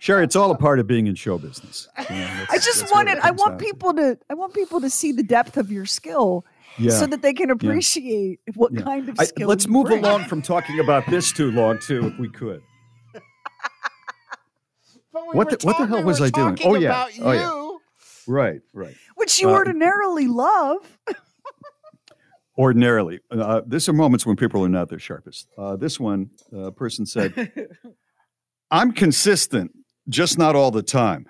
Speaker 9: Sheri, it's all a part of being in show business. You know,
Speaker 10: I just wanted I want
Speaker 9: down to.
Speaker 10: people to I want people to see the depth of your skill
Speaker 9: Yeah.
Speaker 10: so that they can
Speaker 9: Yeah.
Speaker 10: appreciate what
Speaker 9: Yeah.
Speaker 10: kind of
Speaker 9: I-
Speaker 10: skill
Speaker 9: let's
Speaker 10: you
Speaker 9: move
Speaker 10: bring.
Speaker 9: along from talking about this too long, too, if we could. what the, what the hell was I doing? Oh yeah, oh yeah. Right, right.
Speaker 10: which you
Speaker 9: Uh,
Speaker 10: ordinarily love.
Speaker 9: Ordinarily, uh, these are moments when people are not their sharpest. Uh, this one uh, person said, "I'm consistent, just not all the time,"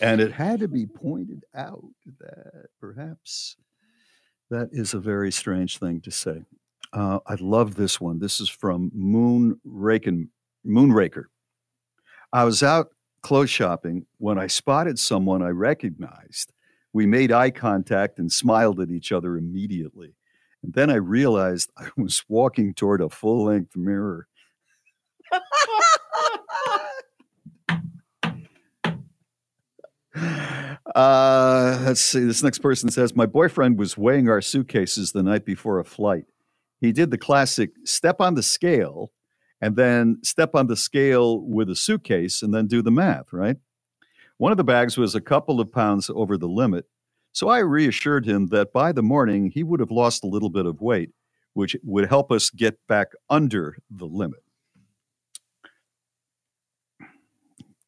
Speaker 9: and it had to be pointed out that perhaps that is a very strange thing to say. Uh, I love this one. This is from Moon Raken, Moonraker. I was out clothes shopping when I spotted someone I recognized. We made eye contact and smiled at each other immediately. And then I realized I was walking toward a full length mirror. Uh, let's see. This next person says My boyfriend was weighing our suitcases the night before a flight. He did the classic step on the scale and then step on the scale with a suitcase and then do the math, right? One of the bags was a couple of pounds over the limit. So I reassured him that by the morning he would have lost a little bit of weight, which would help us get back under the limit.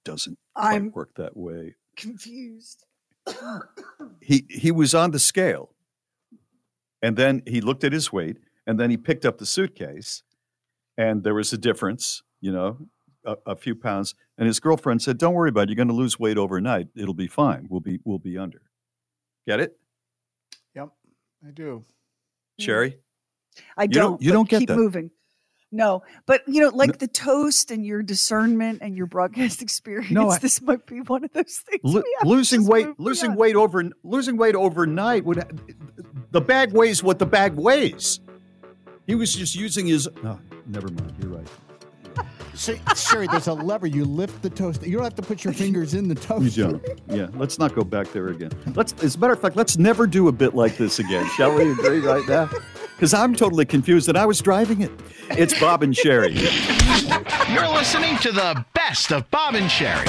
Speaker 9: Doesn't
Speaker 10: I'm-
Speaker 9: work that way.
Speaker 10: Confused.
Speaker 9: He he was on the scale, and then he looked at his weight, and then he picked up the suitcase, and there was a difference, you know, a, a few pounds. And his girlfriend said, "Don't worry about it. You're going to lose weight overnight. It'll be fine. We'll be we'll be under." Get it,
Speaker 11: Yep, I do.
Speaker 9: Mm-hmm.
Speaker 10: Sheri?
Speaker 9: I
Speaker 10: don't.
Speaker 9: don't- you don't get
Speaker 10: keep
Speaker 9: that.
Speaker 10: moving. No, but you know, like the toast and your discernment and your broadcast experience.
Speaker 9: No, I-
Speaker 10: this might be one of those things.
Speaker 9: Lo-
Speaker 10: we have to
Speaker 9: losing weight losing
Speaker 10: beyond.
Speaker 9: weight over losing weight overnight would the bag weighs what the bag weighs he was just using his no never mind you're right
Speaker 11: So, Sheri, there's a lever. You lift the toast. You don't have to put your fingers in the toast.
Speaker 9: you don't yeah let's not go back there again let's as a matter of fact let's never do a bit like this again shall we agree right now because i'm totally confused that i was driving it it's bob and sheri
Speaker 11: You're listening to the best of Bob and Sheri.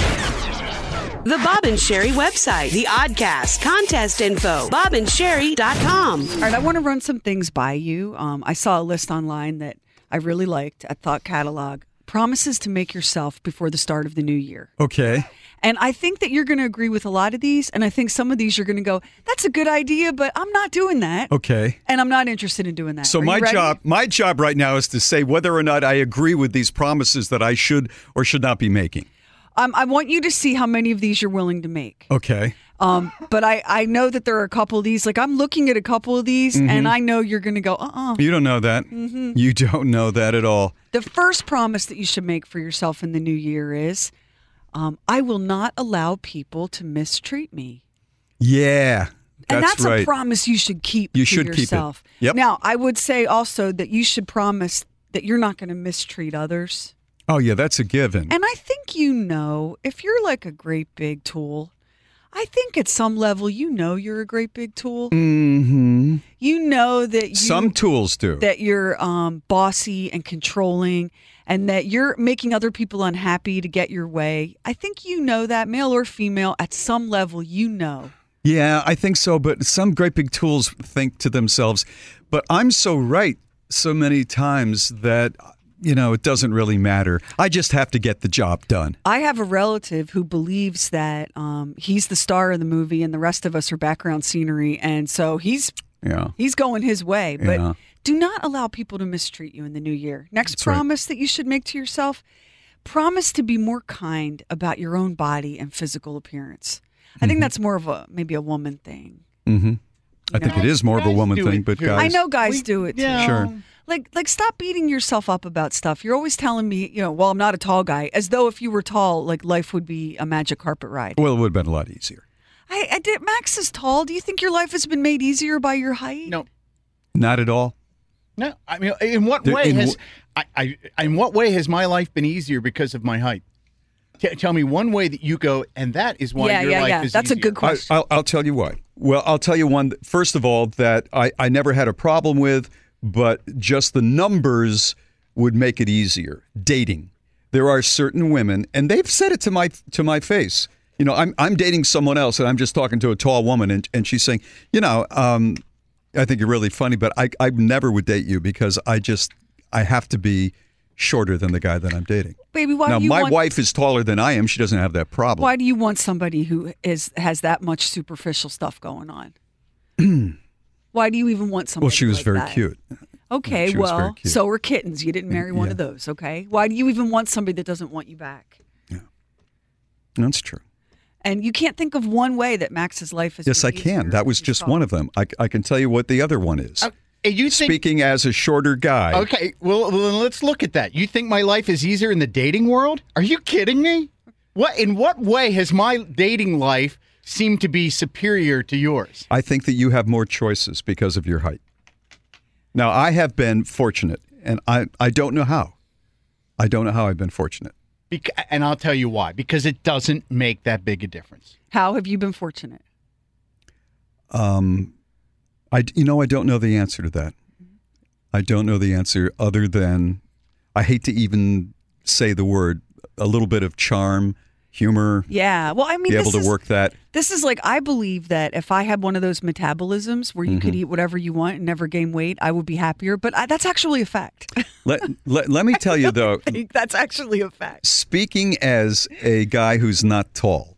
Speaker 1: The Bob and Sheri website, the Oddcast, contest info, bobandsheri.com.
Speaker 16: All right, I want to run some things by you. Um, I saw a list online that I really liked at Thought Catalog. Promises to make yourself before the start of the new year.
Speaker 17: Okay.
Speaker 16: And I think that you're going to agree with a lot of these. And I think some of these you're going to go, that's a good idea, but I'm not doing that.
Speaker 17: Okay.
Speaker 16: And I'm not interested in doing that.
Speaker 17: So
Speaker 16: Are
Speaker 17: my job, my job right now is to say whether or not I agree with these promises that I should or should not be making.
Speaker 16: Um, I want you to see how many of these you're willing to make.
Speaker 17: Okay.
Speaker 16: Um, but I, I know that there are a couple of these. Like I'm looking at a couple of these,
Speaker 17: Mhm.
Speaker 16: and I know you're going to go, uh uh
Speaker 17: You don't know that.
Speaker 16: Mhm.
Speaker 17: You don't know that at all.
Speaker 16: The first promise that you should make for yourself in the new year is um, I will not allow people to mistreat me.
Speaker 17: Yeah.
Speaker 16: That's And
Speaker 17: That's, right.
Speaker 16: a promise you should keep
Speaker 17: You
Speaker 16: to
Speaker 17: should keep it.
Speaker 16: yourself.
Speaker 17: Yep.
Speaker 16: Now, I would say also that you should promise
Speaker 10: that you're not going to mistreat others.
Speaker 9: Oh yeah, that's a given.
Speaker 10: And I think you know if you're like a great big tool. I think at some level you know you're a great big tool.
Speaker 9: hmm
Speaker 10: You know that you,
Speaker 9: Some tools do.
Speaker 10: that you're um, bossy and controlling and that you're making other people unhappy to get your way. I think you know that, male or female, at some level, you know.
Speaker 9: Yeah, I think so. But some great big tools think to themselves, but I'm so right so many times that, you know, it doesn't really matter. I just have to get the job done.
Speaker 10: I have a relative who believes that um, he's the star of the movie and the rest of us are background scenery. And so he's
Speaker 9: Yeah.
Speaker 10: he's going his way. But
Speaker 9: Yeah.
Speaker 10: do not allow people to mistreat you in the new year. Next
Speaker 9: That's right.
Speaker 10: promise that you should make to yourself promise to be more kind about your own body and physical appearance. I think
Speaker 9: Mhm.
Speaker 10: that's more of a maybe a woman thing.
Speaker 9: Mm-hmm. I think it is more of a woman thing, but guys,
Speaker 10: I know guys
Speaker 11: We-
Speaker 10: do it too.
Speaker 11: yeah.
Speaker 9: Sure.
Speaker 10: Like like stop beating yourself up about stuff. You're always telling me, you know, well, I'm not a tall guy, as though if you were tall, like life would be a magic carpet ride.
Speaker 9: Well, it would have been a lot easier.
Speaker 10: I, I did Max is tall. Do you think your life has been made easier by your height?
Speaker 11: No.
Speaker 9: Not at all.
Speaker 11: No, I mean, in what
Speaker 9: The-
Speaker 11: way
Speaker 9: in
Speaker 11: has
Speaker 9: wh-
Speaker 11: I, I? In what way has my life been easier because of my height? T- tell me one way that you go, and that is why
Speaker 10: Yeah,
Speaker 11: your
Speaker 10: yeah,
Speaker 11: life
Speaker 10: yeah.
Speaker 11: is
Speaker 10: That's a good question.
Speaker 9: I, I'll, I'll tell you why. Well, I'll tell you one. First of all, that I, I never had a problem with, but just the numbers would make it easier. Dating. There are certain women, and they've said it to my to my face. You know, I'm I'm dating someone else, and I'm just talking to a tall woman, and, and she's saying, you know, um, I think you're really funny, but I I never would date you because I just I have to be shorter than the guy that I'm dating.
Speaker 10: Baby, why
Speaker 9: now, my
Speaker 10: want,
Speaker 9: wife is taller than I am. She doesn't have that problem.
Speaker 10: Why do you want somebody who is has that much superficial stuff going on? why do you even want somebody?
Speaker 9: Well, she was
Speaker 10: like
Speaker 9: very
Speaker 10: that?
Speaker 9: cute.
Speaker 10: Okay,
Speaker 9: She was very
Speaker 10: well,
Speaker 9: cute.
Speaker 10: so were kittens. You didn't marry one
Speaker 9: Yeah.
Speaker 10: of those. Okay, why do you even want somebody that doesn't want you back?
Speaker 9: Yeah, that's true.
Speaker 10: And you can't think of one way that Max's life is. Easier.
Speaker 9: Yes, I can. That was just one of them. I, I can tell you what the other one is.
Speaker 11: Oh, you think-
Speaker 9: Speaking as a shorter guy.
Speaker 11: Okay, well, well, then let's look at that. You think my life is easier in the dating world? Are you kidding me? What in what way has my dating life seemed to be superior to yours?
Speaker 9: I think that you have more choices because of your height. Now, I have been fortunate, and I, I don't know how. I don't know how I've been fortunate.
Speaker 11: Bec- and I'll tell you why. Because it doesn't make that big a difference.
Speaker 10: How have you been fortunate?
Speaker 9: Um, I, you know, I don't know the answer to that. I don't know the answer other than I hate to even say the word a little bit of charm, humor,
Speaker 10: Yeah. Well, I mean,
Speaker 9: be
Speaker 10: this
Speaker 9: able to
Speaker 10: is,
Speaker 9: work that.
Speaker 10: This is like I believe that if I had one of those metabolisms where you could
Speaker 9: Mhm.
Speaker 10: eat whatever you want and never gain weight, I would be happier. But I, that's actually a fact.
Speaker 9: Let, let, let me tell you though,
Speaker 10: that's actually a fact.
Speaker 9: speaking as a guy who's not tall,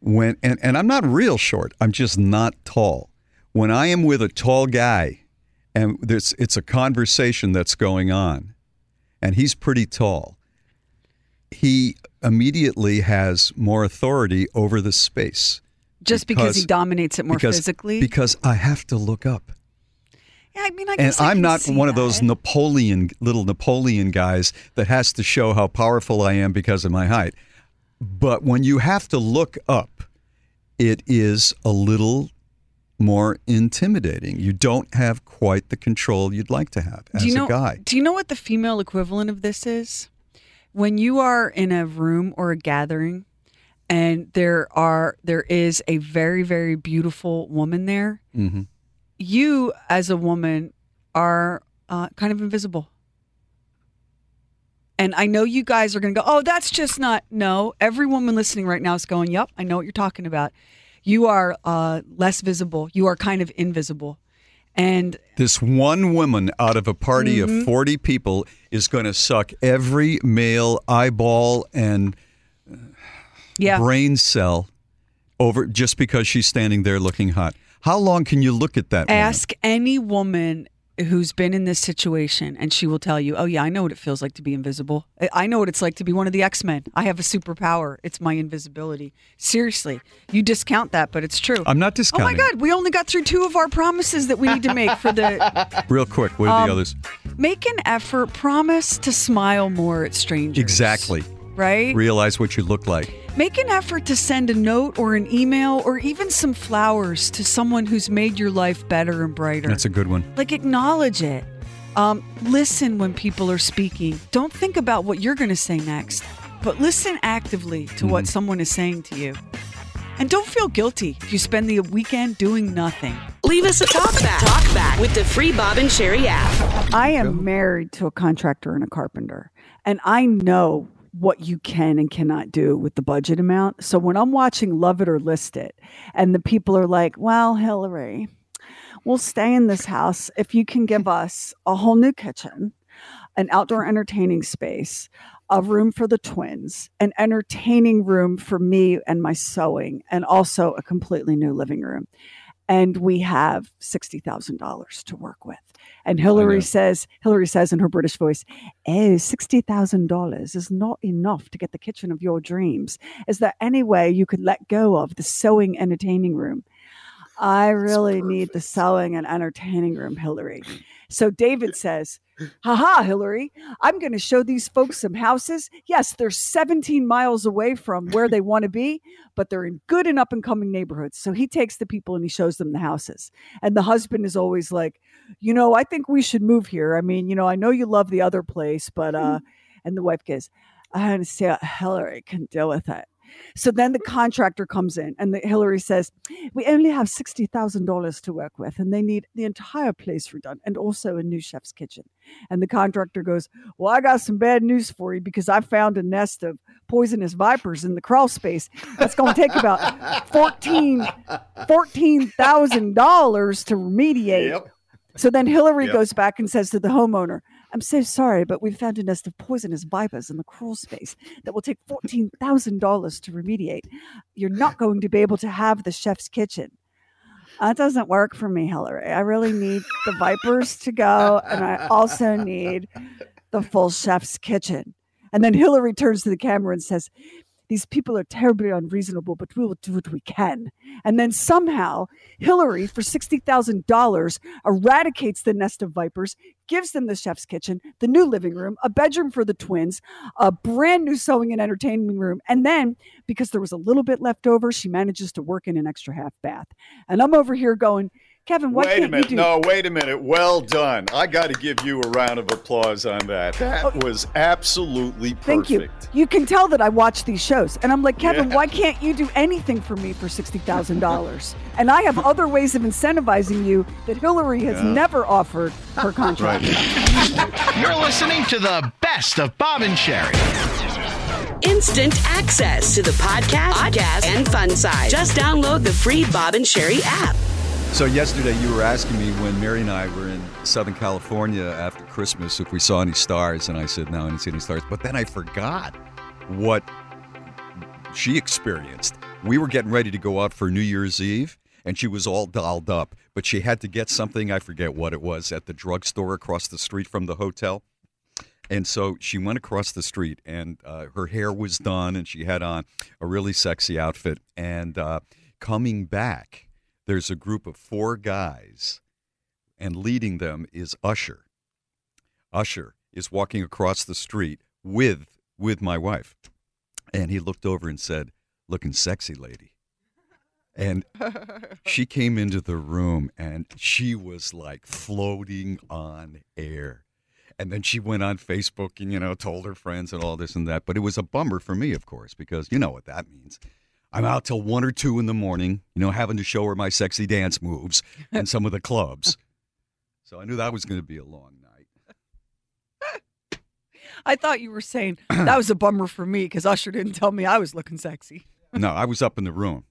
Speaker 9: when and, and I'm not real short, I'm just not tall. When I am with a tall guy and there's it's a conversation that's going on and he's pretty tall, he immediately has more authority over the space.
Speaker 10: Just because, he dominates it more
Speaker 9: because-
Speaker 10: physically.
Speaker 9: Because I have to look up.
Speaker 10: yeah, I mean, I
Speaker 9: And I'm not one of those Napoleon little Napoleon guys that has to show how powerful I am because of my height. But when you have to look up, it is a little more intimidating. You don't have quite the control you'd like to have as
Speaker 10: do you know,
Speaker 9: a guy.
Speaker 10: Do you know what the female equivalent of this is? When you are in a room or a gathering and there are there is a very very beautiful woman there,
Speaker 9: hmm
Speaker 10: you as a woman are uh, kind of invisible. And I know you guys are going to go, oh, that's just not. No, every woman listening right now is going, yep, I know what you're talking about. You are uh, less visible. You are kind of invisible. And
Speaker 9: This one woman out of a party
Speaker 10: Mhm.
Speaker 9: of 40 people is going to suck every male eyeball and
Speaker 10: yeah,
Speaker 9: brain cell over just because she's standing there looking hot. How long can you look at that woman?
Speaker 10: ask any woman who's been in this situation, and she will tell you, oh, yeah, I know what it feels like to be invisible. I- know what it's like to be one of the X Men. I have a superpower, it's my invisibility. Seriously, you discount that, but it's true.
Speaker 9: I'm not discounting.
Speaker 10: Oh my God, we only got through two of our promises that we need to make for the
Speaker 9: Real quick, what are
Speaker 10: Um,
Speaker 9: the others?
Speaker 10: make an effort, promise to smile more at strangers.
Speaker 9: Exactly.
Speaker 10: Right?
Speaker 9: Realize what you look like.
Speaker 10: Make an effort to send a note or an email or even some flowers to someone who's made your life better and brighter.
Speaker 9: That's a good one.
Speaker 10: like acknowledge it.
Speaker 13: Um, listen when people are speaking. Don't think about what you're going to say next, but listen actively to what someone is saying to you. And don't feel guilty if you spend the weekend doing nothing.
Speaker 1: Leave us a talk back. Talk back with the free Bob and Sheri app.
Speaker 10: I am married to a contractor and a carpenter, and I know what you can and cannot do with the budget amount. So when I'm watching Love It or List It, and the people are like, well, Hilary, we'll stay in this house if you can give us a whole new kitchen, an outdoor entertaining space, a room for the twins, an entertaining room for me and my sewing, and also a completely new living room. And we have $60,000 to work with. And Hilary says, Hilary says in her British voice, eh, Oh, $60,000 is not enough to get the kitchen of your dreams. Is there any way you could let go of the sewing entertaining room? I really need the sewing and entertaining room, Hilary. So David says, Haha, Hilary, I'm going to show these folks some houses. Yes, they're 17 miles away from where they want to be, but they're in good and up and coming neighborhoods. So he takes the people and he shows them the houses. And the husband is always like, You know, I think we should move here. I mean, you know, I know you love the other place, but, uh, and the wife goes, I understand Hilary can deal with it. So then the contractor comes in, and the, Hilary says, "We only have sixty thousand dollars to work with, and they need the entire place redone, and also a new chef's kitchen." And the contractor goes, "Well, I got some bad news for you because I found a nest of poisonous vipers in the crawl space. That's going to take about fourteen fourteen thousand dollars to remediate." So then Hilary
Speaker 18: Yep.
Speaker 10: goes back and says to the homeowner, I'm so sorry, but we've found a nest of poisonous vipers in the crawl space that will take $14,000 to remediate. You're not going to be able to have the chef's kitchen. That doesn't work for me, Hilary. I really need the vipers to go, and I also need the full chef's kitchen. And then Hilary turns to the camera and says, These people are terribly unreasonable, but we will do what we can. And then somehow, Hilary, for $60,000, eradicates the nest of vipers, gives them the chef's kitchen, the new living room, a bedroom for the twins, a brand new sewing and entertaining room. And then, because there was a little bit left over, she manages to work in an extra half bath. And I'm over here going, Kevin, why
Speaker 19: wait
Speaker 10: can't
Speaker 19: a minute.
Speaker 10: you do
Speaker 19: No, wait a minute. Well done. I got to give you a round of applause on that. That oh. was absolutely perfect.
Speaker 10: Oh. Thank you. You can tell that I watch these shows. And I'm like, Kevin,
Speaker 19: Yeah.
Speaker 10: why can't you do anything for me for $60,000? and I have other ways of incentivizing you that Hilary has
Speaker 8: Yeah.
Speaker 10: never offered her contract.
Speaker 8: You're listening to the best of Bob and Sheri.
Speaker 1: Instant access to the podcast, podcast, and fun side. Just download the free Bob and Sheri app.
Speaker 9: So yesterday you were asking me when Mary and I were in Southern California after Christmas if we saw any stars, and I said no, I didn't see any stars. But then I forgot what she experienced. We were getting ready to go out for New Year's Eve, and she was all dolled up, but she had to get something I forget what it was at the drugstore across the street from the hotel. And so she went across the street, and uh, her hair was done, and she had on a really sexy outfit. And uh, coming back, there's a group of four guys, and leading them is Usher. Usher is walking across the street with with my wife, and he looked over and said, "Looking sexy, lady." And she came into the room, and she was like floating on air. And then she went on Facebook and, you know, told her friends and all this and that. But it was a bummer for me, of course, because you know what that means. I'm out till one or two in the morning, you know, having to show her my sexy dance moves in some of the clubs. So I knew that was going to be a long night.
Speaker 13: I thought you were saying that was a bummer for me because Usher didn't tell me I was looking sexy.
Speaker 9: No, I was up in the room.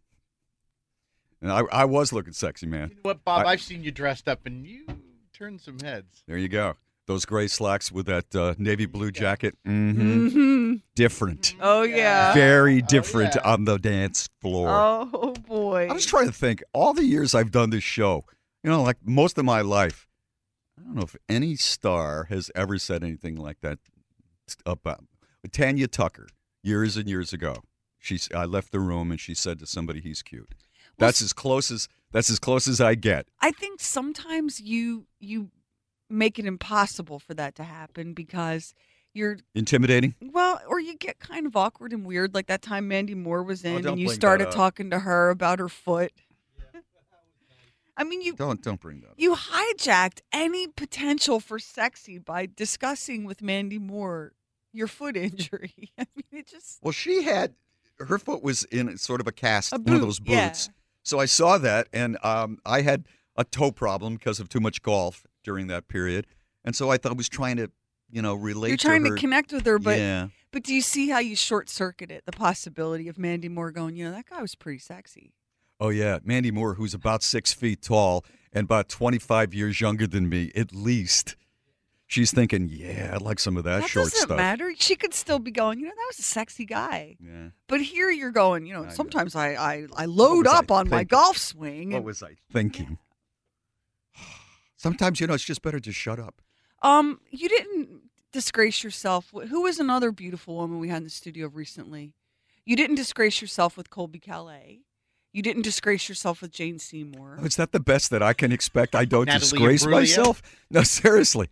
Speaker 9: And I, I was looking sexy, man.
Speaker 11: What, Bob?
Speaker 9: I-
Speaker 11: I've seen you dressed up, and you turned some heads.
Speaker 9: There you go. Those gray slacks with that uh, navy blue jacket. Mm-hmm.
Speaker 13: Mhm.
Speaker 9: Different.
Speaker 13: Oh yeah.
Speaker 9: Very different on the dance floor.
Speaker 13: Oh boy.
Speaker 9: I was trying to think all the years I've done this show, you know, like most of my life, I don't know if any star has ever said anything like that about Tanya Tucker years and years ago. She, I left the room and she said to somebody, "He's cute." That's as close as that's as close as I get.
Speaker 13: I think sometimes you you make it impossible for that to happen because you're
Speaker 9: Intimidating.
Speaker 13: well, or you get kind of awkward and weird, like that time Mandy Moore was in,
Speaker 9: don't
Speaker 13: and you started talking to her about her foot.
Speaker 10: I mean, you
Speaker 9: Don't don't bring that. up.
Speaker 10: you hijacked any potential for sexy by discussing with Mandy Moore your foot injury. I mean, it just
Speaker 9: Well, she had her foot was in sort of a cast,
Speaker 10: A
Speaker 9: one of
Speaker 10: boot,
Speaker 9: those
Speaker 10: yeah.
Speaker 9: boots. So I saw that, and um, I had a toe problem because of too much golf during that period, and so I thought I was trying to, you know, relate.
Speaker 10: you're trying
Speaker 9: to,
Speaker 10: to, connect with her, but
Speaker 9: yeah,
Speaker 10: but do you see how you short circuit it? The possibility of Mandy Moore going, you know, that guy was pretty sexy.
Speaker 9: oh yeah, Mandy Moore, who's about six feet tall and about twenty five years younger than me, at least. She's thinking, yeah, I'd like some of that,
Speaker 10: That
Speaker 9: short
Speaker 10: doesn't
Speaker 9: stuff.
Speaker 10: matter. She could still be going, you know, that was a sexy guy.
Speaker 9: Yeah.
Speaker 10: But here you're going, you know,
Speaker 9: know.
Speaker 10: sometimes I, I, I load
Speaker 9: was I
Speaker 10: up on my golf swing.
Speaker 9: What
Speaker 10: and-
Speaker 9: was I thinking? Sometimes you know it's just better to shut up.
Speaker 10: Um, you didn't disgrace yourself. Who was another beautiful woman we had in the studio recently? You didn't disgrace yourself with Colbie Caillat. You didn't disgrace yourself with Jane Seymour.
Speaker 9: Oh, is that the best that I can expect? I don't
Speaker 11: Natalie
Speaker 9: disgrace
Speaker 11: Imbruglia?
Speaker 9: myself. No, seriously.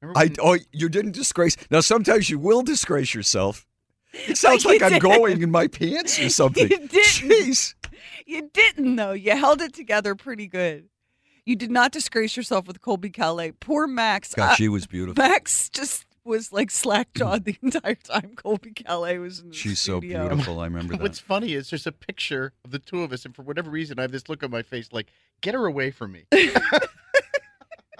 Speaker 11: Remember
Speaker 9: I oh you didn't disgrace. Now sometimes you will disgrace yourself. It sounds
Speaker 10: you
Speaker 9: like I'm going in my pants or something.
Speaker 10: You didn't.
Speaker 9: Jeez.
Speaker 10: You didn't though. You held it together pretty good. You did not disgrace yourself with Colbie Caillat. Poor Max.
Speaker 9: God,
Speaker 10: Uh,
Speaker 9: she was beautiful.
Speaker 10: Max just was like slack jawed the entire time Colbie Caillat was in the
Speaker 9: She's so beautiful. I remember
Speaker 11: What's funny is there's a picture of the two of us, and for whatever reason, I have this look on my face like, get her away from me.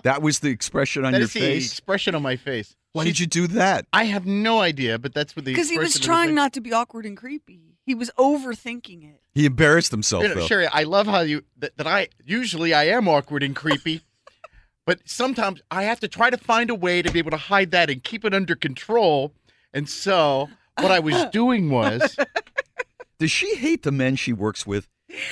Speaker 9: That was the expression on
Speaker 11: That
Speaker 9: your
Speaker 11: is the
Speaker 9: face.
Speaker 11: expression on my face.
Speaker 9: Why
Speaker 11: She's-
Speaker 9: did you do that?
Speaker 11: I have no idea, but that's what the
Speaker 10: Because he was
Speaker 11: expression on his
Speaker 10: trying not to be awkward and creepy. He was overthinking it.
Speaker 9: He embarrassed himself
Speaker 11: You know. Sheri, I love how you that, that I usually I am awkward and creepy, but sometimes I have to try to find a way to be able to hide that and keep it under control. And so what I was doing was
Speaker 9: Does she hate the men she works with?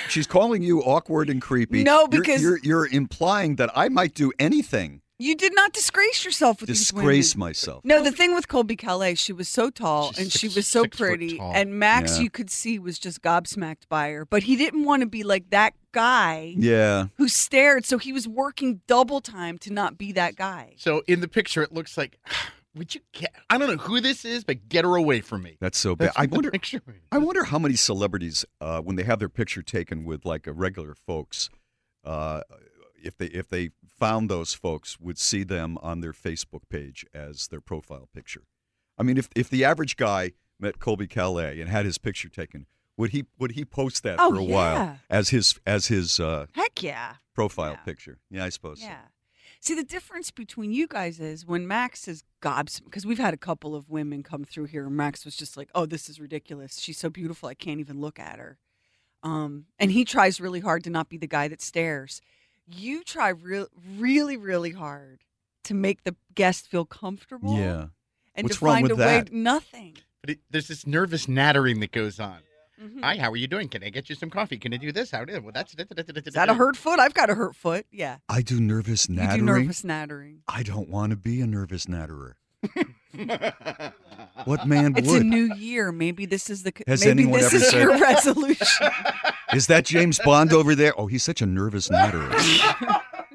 Speaker 9: She's calling you awkward and creepy.
Speaker 10: No,
Speaker 9: You're-
Speaker 10: because-
Speaker 9: you're, you're implying that I might do anything.
Speaker 10: You did not disgrace yourself with these women.
Speaker 9: Disgrace myself.
Speaker 10: No, the thing with Colbie Caillat, she was so tall
Speaker 11: She's
Speaker 10: and she was so
Speaker 11: six foot
Speaker 10: pretty,
Speaker 11: tall.
Speaker 10: and Max,
Speaker 9: Yeah.
Speaker 10: you could see, was just gobsmacked by her. But he didn't want to be like that guy
Speaker 9: Yeah.
Speaker 10: who stared, so he was working double time to not be that guy.
Speaker 11: so in the picture it looks like would you get I don't know who this is, but get her away from me.
Speaker 9: That's so bad.
Speaker 11: That's
Speaker 9: I
Speaker 11: what the
Speaker 9: wonder.
Speaker 11: picture means.
Speaker 9: I wonder how many celebrities, uh, when they have their picture taken with like a regular folks, uh, if they if they found those folks, would see them on their Facebook page as their profile picture. I mean, if if the average guy met Colbie Caillat and had his picture taken, would he would he post that
Speaker 10: Oh,
Speaker 9: for a
Speaker 10: yeah.
Speaker 9: while as his as his uh,
Speaker 10: Heck yeah.
Speaker 9: profile
Speaker 10: Yeah.
Speaker 9: picture? Yeah, I suppose. so.
Speaker 10: Yeah. See, the difference between you guys is when Max is gobs, because we've had a couple of women come through here, and Max was just like, "Oh, this is ridiculous. She's so beautiful, I can't even look at her." Um, and he tries really hard to not be the guy that stares. You try real, really, really hard to make the guest feel comfortable.
Speaker 9: Yeah.
Speaker 10: and
Speaker 9: What's
Speaker 10: to
Speaker 9: wrong
Speaker 10: find
Speaker 9: with
Speaker 10: a way.
Speaker 9: that?
Speaker 10: Nothing.
Speaker 11: But it, there's this nervous nattering that goes on.
Speaker 10: Mhm.
Speaker 11: Hi, how are you doing? Can I get you some coffee? Can I do this? How do well that's
Speaker 10: Is that a hurt foot? I've got a hurt foot. Yeah,
Speaker 9: I do nervous nattering.
Speaker 10: you do nervous nattering.
Speaker 9: I don't want to be a nervous natterer. What man
Speaker 10: It's
Speaker 9: would?
Speaker 10: a new year. Maybe this is the.
Speaker 9: Has
Speaker 10: maybe
Speaker 9: anyone
Speaker 10: this
Speaker 9: ever
Speaker 10: is
Speaker 9: said-
Speaker 10: your resolution.
Speaker 9: Is that James Bond over there? Oh, he's such a nervous natterer.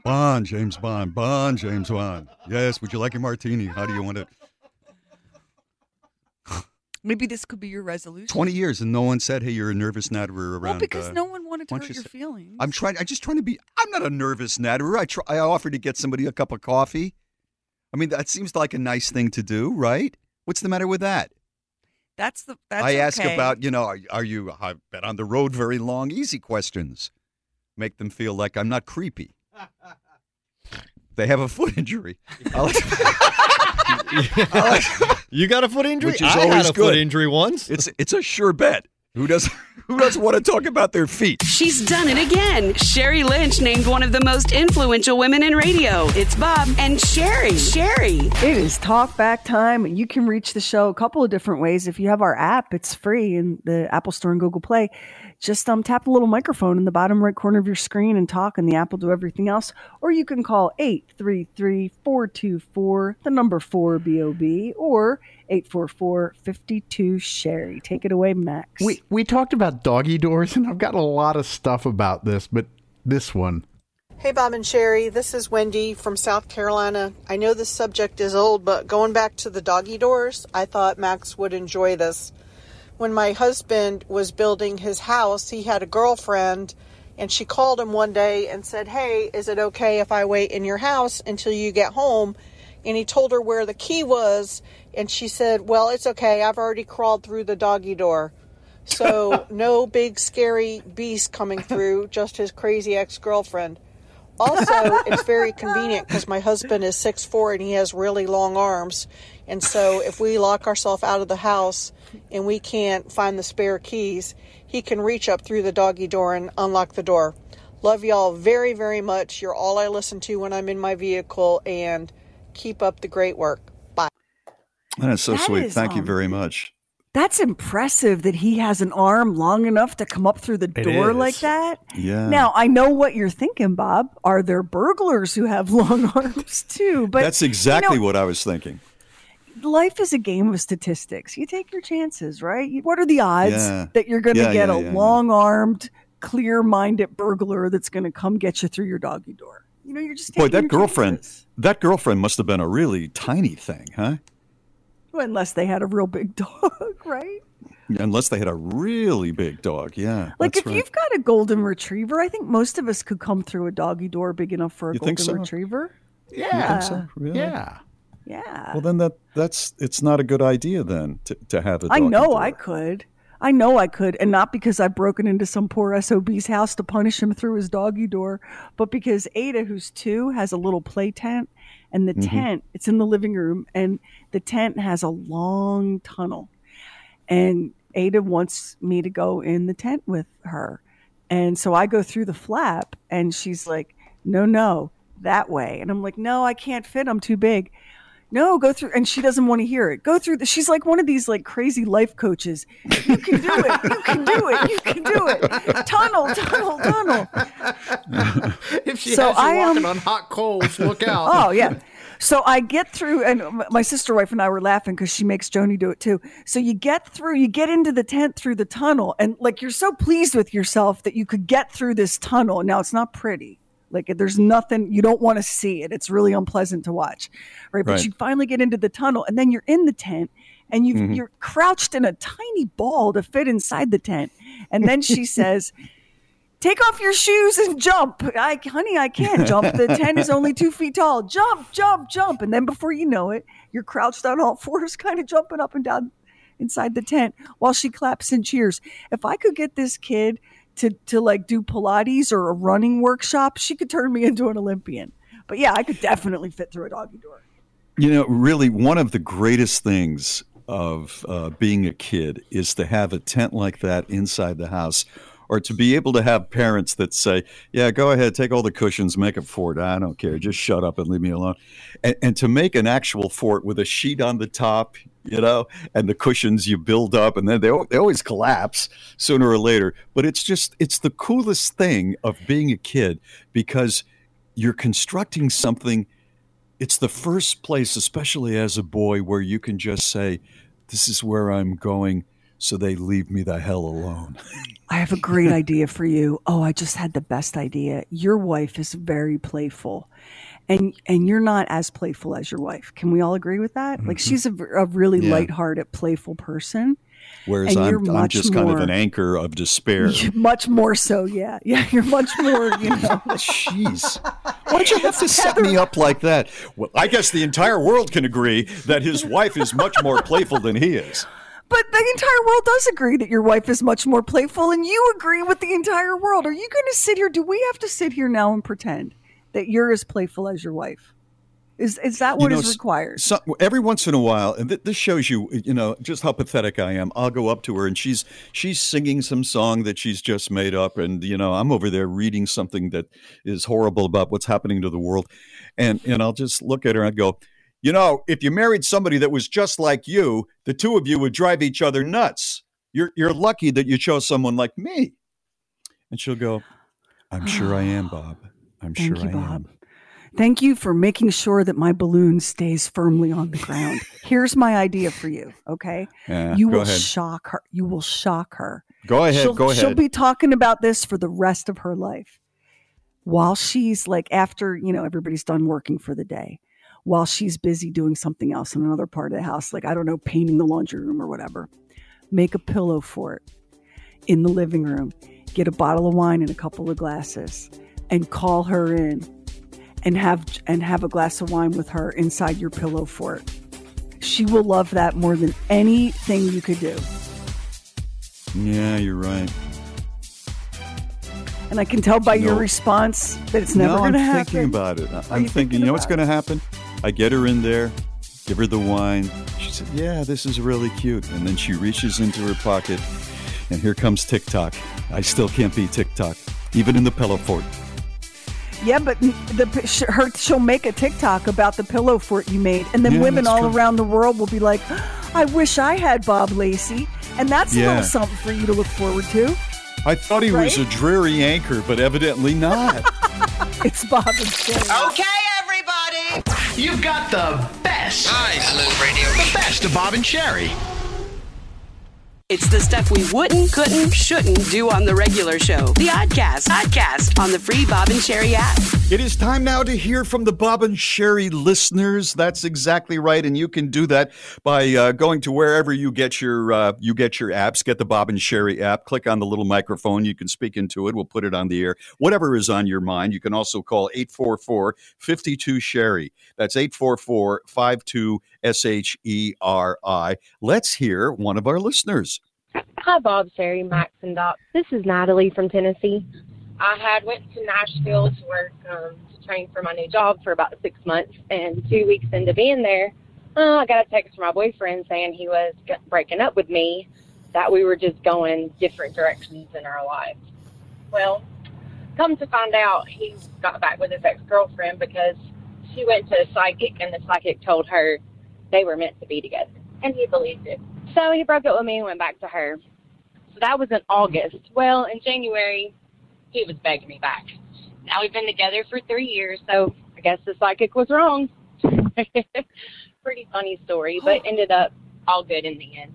Speaker 9: Bond, James Bond, Bond, James Bond. Yes, would you like a martini? How do you want it?
Speaker 10: Maybe this could be your resolution.
Speaker 9: 20 years and no one said, hey, you're a nervous natterer around.
Speaker 10: Well, because
Speaker 9: uh,
Speaker 10: no one wanted to
Speaker 9: why don't
Speaker 10: hurt
Speaker 9: you
Speaker 10: your
Speaker 9: say-
Speaker 10: feelings.
Speaker 9: I'm trying, I'm just trying to be, I'm not a nervous natterer. I try, I offer to get somebody a cup of coffee. I mean, that seems like a nice thing to do, right? What's the matter with that?
Speaker 10: That's the. That's
Speaker 9: I ask
Speaker 10: okay.
Speaker 9: about, you know, are, are you, I've been on the road very long, easy questions. Make them feel like I'm not creepy. They have a foot injury. I like- I like-
Speaker 20: You got a foot injury?
Speaker 9: Which is
Speaker 20: I
Speaker 9: always
Speaker 20: had a
Speaker 9: good.
Speaker 20: foot injury once.
Speaker 9: It's it's a sure bet. Who does who doesn't want to talk about their feet?
Speaker 1: She's done it again. Sheri Lynch named one of the most influential women in radio. It's Bob and Sheri. Sheri.
Speaker 21: It is talk back time. You can reach the show a couple of different ways. If you have our app, it's free in the Apple Store and Google Play. Just um, tap the little microphone in the bottom right corner of your screen and talk, and the app will do everything else. Or you can call 833 424, the number 4 BOB, or 844 52 Sheri. Take it away, Max.
Speaker 22: We we talked about doggy doors, and I've got a lot of stuff about this, but this one.
Speaker 23: Hey, Bob and Sheri, this is Wendy from South Carolina. I know this subject is old, but going back to the doggy doors, I thought Max would enjoy this. When my husband was building his house, he had a girlfriend, And she called him one day and said, Hey, is it okay if I wait in your house until you get home? And he told her where the key was. And she said, Well, it's okay. I've already crawled through the doggy door. So, no big scary beast coming through, just his crazy ex girlfriend. Also, it's very convenient because my husband is 6'4 and he has really long arms. And so, if we lock ourselves out of the house and we can't find the spare keys, he can reach up through the doggy door and unlock the door. Love y'all very, very much. You're all I listen to when I'm in my vehicle, and keep up the great work. Bye.
Speaker 9: That is so
Speaker 10: That
Speaker 9: sweet.
Speaker 10: is,
Speaker 9: Thank you
Speaker 10: um,
Speaker 9: very much.
Speaker 10: That's impressive that he has an arm long enough to come up through the
Speaker 9: It
Speaker 10: door
Speaker 9: is.
Speaker 10: like that.
Speaker 9: Yeah.
Speaker 10: Now, I know what you're thinking, Bob. Are there burglars who have long arms too? But
Speaker 9: That's exactly
Speaker 10: you know,
Speaker 9: what I was thinking.
Speaker 10: life is a game of statistics. You take your chances, right? What are the odds
Speaker 9: Yeah.
Speaker 10: that you're going to
Speaker 9: Yeah,
Speaker 10: get
Speaker 9: yeah,
Speaker 10: a
Speaker 9: yeah, yeah.
Speaker 10: long-armed, clear-minded burglar that's going to come get you through your doggy door? You know, you're just
Speaker 9: Boy, that
Speaker 10: your
Speaker 9: girlfriend,
Speaker 10: chances.
Speaker 9: that girlfriend must have been a really tiny thing, huh?
Speaker 10: Well, unless they had a real big dog, right?
Speaker 9: Unless they had a really big dog. Yeah.
Speaker 10: Like if
Speaker 9: right.
Speaker 10: you've got a golden retriever, I think most of us could come through a doggy door big enough for a
Speaker 9: You
Speaker 10: golden
Speaker 9: think so?
Speaker 10: retriever.
Speaker 9: You
Speaker 10: Yeah.
Speaker 9: think so? Really?
Speaker 11: Yeah.
Speaker 10: Yeah.
Speaker 9: Well, then that that's it's not a good idea then to, to have a
Speaker 10: I
Speaker 9: I
Speaker 10: know
Speaker 9: door.
Speaker 10: I could. I know I could, and not because I've broken into some poor SOB's house to punish him through his doggy door, but because Ada, who's two, has a little play tent, and the
Speaker 9: Mhm.
Speaker 10: tent, it's in the living room, and the tent has a long tunnel. And Ada wants me to go in the tent with her. And so I go through the flap, and she's like, no, no, that way. And I'm like, no, I can't fit. I'm too big. No, go through. And she doesn't want to hear it. Go through. The, she's like one of these like crazy life coaches. You can do it. You can do it. You can do it. Tunnel, tunnel, tunnel.
Speaker 11: if she
Speaker 10: So
Speaker 11: has you
Speaker 10: I am-
Speaker 11: walking on hot coals, look out.
Speaker 10: Oh yeah. So I get through, and my sister wife and I were laughing because she makes Joni do it too. So you get through, you get into the tent through the tunnel, and like you're so pleased with yourself that you could get through this tunnel. Now it's not pretty. Like there's nothing you don't want to see it. It's really unpleasant to watch, right? But
Speaker 24: Right.
Speaker 10: you finally get into the tunnel, and then you're in the tent, and you
Speaker 24: Mhm.
Speaker 10: you're crouched in a tiny ball to fit inside the tent, and then she says. Take off your shoes and jump. I, honey, I can't jump. The tent is only two feet tall. Jump, jump, jump. And then before you know it, you're crouched on all fours, kind of jumping up and down inside the tent while she claps and cheers. If I could get this kid to, to like do Pilates or a running workshop, she could turn me into an Olympian. But yeah, I could definitely fit through a doggy door.
Speaker 9: You know, really, one of the greatest things of uh, being a kid is to have a tent like that inside the house, or to be able to have parents that say, "Yeah, go ahead, take all the cushions, make a fort. I don't care. Just shut up and leave me alone." And, and to make an actual fort with a sheet on the top, you know, and the cushions you build up, and then they they always collapse sooner or later. But it's just it's the coolest thing of being a kid because you're constructing something it's the first place, especially as a boy, where you can just say, This is where I'm going, so they leave me the hell alone.
Speaker 10: I have a great idea for you. Oh, I just had the best idea. Your wife is very playful. And and you're not as playful as your wife. Can we all agree with that? Like
Speaker 9: Mhm.
Speaker 10: she's a really
Speaker 9: Yeah.
Speaker 10: lighthearted, playful person.
Speaker 9: Whereas
Speaker 10: And
Speaker 9: I'm, I'm just kind of an anchor of despair.
Speaker 10: Much more so, yeah. Yeah, you're much more, you know.
Speaker 9: Jeez. Why'd you have to set me up like that? Well, I guess the entire world can agree that his wife is much more playful than he is.
Speaker 10: But the entire world does agree that your wife is much more playful, and you agree with the entire world. Are you going to sit here? Do we have to sit here now and pretend that you're as playful as your wife? Is is that what
Speaker 9: You know, s-
Speaker 10: required?
Speaker 9: So, every once in a while, and th- this shows you, you know, just how pathetic I am. I'll go up to her and she's she's singing some song that she's just made up, and you know, I'm over there reading something that is horrible about what's happening to the world, and and I'll just look at her and go, you know, if you married somebody that was just like you, the two of you would drive each other nuts. You're you're lucky that you chose someone like me. And she'll go, I'm sure I am, ah, Bob. I'm
Speaker 10: Thank
Speaker 9: sure
Speaker 10: you,
Speaker 9: I
Speaker 10: Bob.
Speaker 9: am.
Speaker 10: Thank you for making sure that my balloon stays firmly on the ground. Here's my idea for you, okay?
Speaker 9: Yeah,
Speaker 10: you will
Speaker 9: ahead.
Speaker 10: shock her. You will shock her.
Speaker 9: Go ahead,
Speaker 10: She'll,
Speaker 9: go ahead.
Speaker 10: She'll be talking about this for the rest of her life. While she's like after, you know, everybody's done working for the day. While she's busy doing something else in another part of the house, like I don't know, painting the laundry room or whatever. Make a pillow for it in the living room get a bottle of wine and a couple of glasses, and call her in, and have and have a glass of wine with her inside your pillow fort. She will love that more than anything you could do.
Speaker 9: Yeah, you're right.
Speaker 10: And I can tell by your response that it's never
Speaker 9: no,
Speaker 10: going to happen.
Speaker 9: I'm thinking about it. I'm thinking,
Speaker 10: thinking
Speaker 9: you know what's going to happen? I get her in there, give her the wine. She said, "Yeah, this is really cute." And then she reaches into her pocket, and here comes TikTok. I still can't beat TikTok, even in the pillow fort.
Speaker 10: Yeah, but the her she'll make a TikTok about the pillow fort you made, and then
Speaker 9: Yeah,
Speaker 10: women all
Speaker 9: true.
Speaker 10: around the world will be like, "I wish I had Bob Lacey," and that's a little something for you to look forward to.
Speaker 9: I thought he was a dreary anchor, but evidently not.
Speaker 10: It's Bob and Sheri.
Speaker 8: Okay, everybody. You've got the best. Nice, Radio. The best of Bob and Sheri.
Speaker 1: It's the stuff we wouldn't, couldn't, shouldn't do on the regular show. The Oddcast, Oddcast on the free Bob and Sheri app.
Speaker 9: It is time now to hear from the Bob and Sheri listeners. That's exactly right, and you can do that by uh, going to wherever you get your uh, you get your apps. Get the Bob and Sheri app. Click on the little microphone. You can speak into it. We'll put it on the air. Whatever is on your mind. You can also call 844-52 Sheri. That's 844-52 S H E R I. Let's hear one of our listeners.
Speaker 18: Hi, Bob, Sheri, Max, and Doc. This is Natalie from Tennessee. I had went to Nashville to work um, to train for my new job for about six months, and two weeks into being there, uh, I got a text from my boyfriend saying he was breaking up with me, that we were just going different directions in our lives. Well, come to find out, he got back with his ex girlfriend because she went to a psychic, and the psychic told her they were meant to be together, and he believed it. So he broke up with me and went back to her. So that was in August. Well, in January, he was begging me back. Now we've been together for three years, so I guess the psychic was wrong. Pretty funny story, but ended up all good in the end.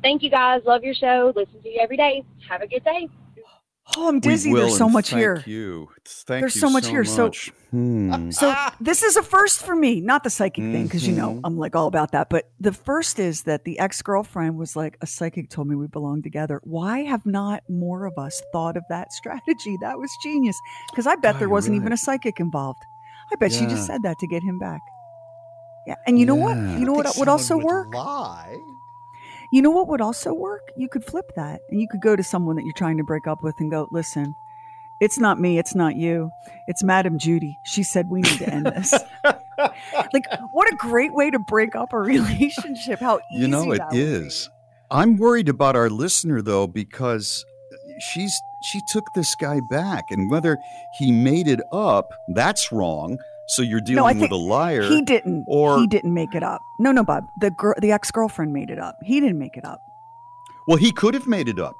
Speaker 18: Thank you guys. Love your show. Listen to you every day. Have a good day.
Speaker 10: Oh, I'm
Speaker 9: We
Speaker 10: dizzy.
Speaker 9: will,
Speaker 10: There's so
Speaker 9: and
Speaker 10: much
Speaker 9: thank
Speaker 10: here.
Speaker 9: you. Thank
Speaker 10: There's
Speaker 9: you
Speaker 10: so much here. So-
Speaker 9: Hmm.
Speaker 10: So this is a first for me, not the psychic thing, because you know
Speaker 9: Mhm.
Speaker 10: I'm like all about that. But the first is that the ex girlfriend was like, a psychic told me we belong together. Why have not more of us thought of that strategy? That was genius. Because I bet
Speaker 9: Oh,
Speaker 10: there wasn't
Speaker 9: right.
Speaker 10: even a psychic involved. I bet she just said that to get him back. Yeah, and you know what? You know
Speaker 25: I
Speaker 10: what would also work?
Speaker 25: Lie.
Speaker 10: You know what would also work? You could flip that, and you could go to someone that you're trying to break up with and go, "Listen, it's not me, it's not you, it's Madam Judy. She said we need to end this." like, what a great way to break up a relationship! How easy
Speaker 9: You know it
Speaker 10: that would be.
Speaker 9: is. I'm worried about our listener though because she's she took this guy back, and whether he made it up, that's wrong. So you're dealing
Speaker 10: No, I
Speaker 9: with a liar.
Speaker 10: He didn't.
Speaker 9: Or
Speaker 10: he didn't make it up. No, no, Bob. The girl, the ex girlfriend made it up. He didn't make it up.
Speaker 9: well, he could have made it up.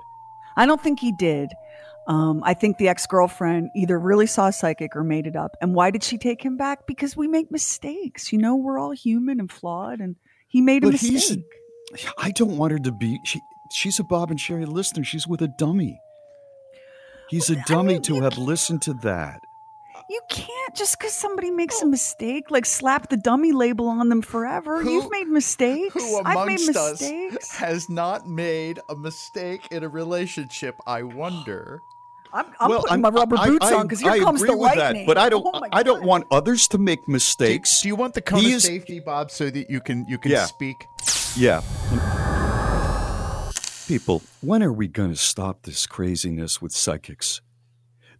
Speaker 10: I don't think he did. Um, I think the ex girlfriend either really saw a psychic or made it up. And why did she take him back? Because we make mistakes. You know, we're all human and flawed, and he made a
Speaker 9: But
Speaker 10: mistake.
Speaker 9: I don't want her to be. She, she's a Bob and Sheri listener. She's with a dummy. He's a dummy to have listened to that.
Speaker 10: You can't just because somebody makes a mistake, like slap the dummy label on them forever.
Speaker 25: Who-
Speaker 10: You've made mistakes.
Speaker 25: Who
Speaker 10: I've made
Speaker 25: amongst us
Speaker 10: mistakes.
Speaker 25: has not made a mistake in a relationship? I wonder.
Speaker 10: I'm, I'm putting my rubber
Speaker 9: I-
Speaker 10: boots
Speaker 9: I-
Speaker 10: on because here
Speaker 9: I
Speaker 10: comes
Speaker 9: agree
Speaker 10: the
Speaker 9: with
Speaker 10: lightning.
Speaker 9: That, but I don't.
Speaker 10: Oh
Speaker 9: I don't want others to make mistakes.
Speaker 25: Do you want the cone
Speaker 9: He
Speaker 25: of
Speaker 9: is-
Speaker 25: safety, Bob, so that you can you can
Speaker 9: Yeah.
Speaker 25: speak?
Speaker 9: Yeah. People, when are we going to stop this craziness with psychics?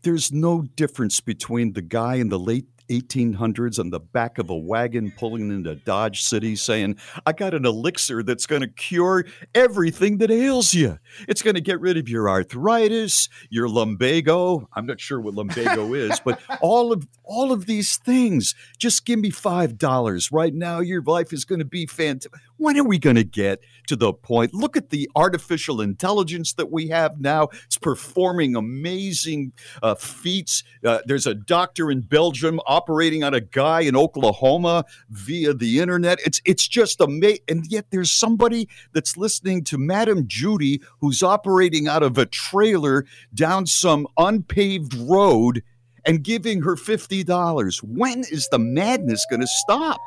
Speaker 9: There's no difference between the guy in the late 1800s on the back of a wagon pulling into Dodge City saying, I got an elixir that's going to cure everything that ails you. It's going to get rid of your arthritis, your lumbago. I'm not sure what lumbago is, but all of all of these things. Just give me $5 right now. Your life is going to be fantastic. When are we going to get to the point? Look at the artificial intelligence that we have now. It's performing amazing uh, feats. Uh, there's a doctor in Belgium operating on a guy in Oklahoma via the internet. It's it's just amazing. And yet there's somebody that's listening to Madam Judy who's operating out of a trailer down some unpaved road and giving her $50. When is the madness going to stop?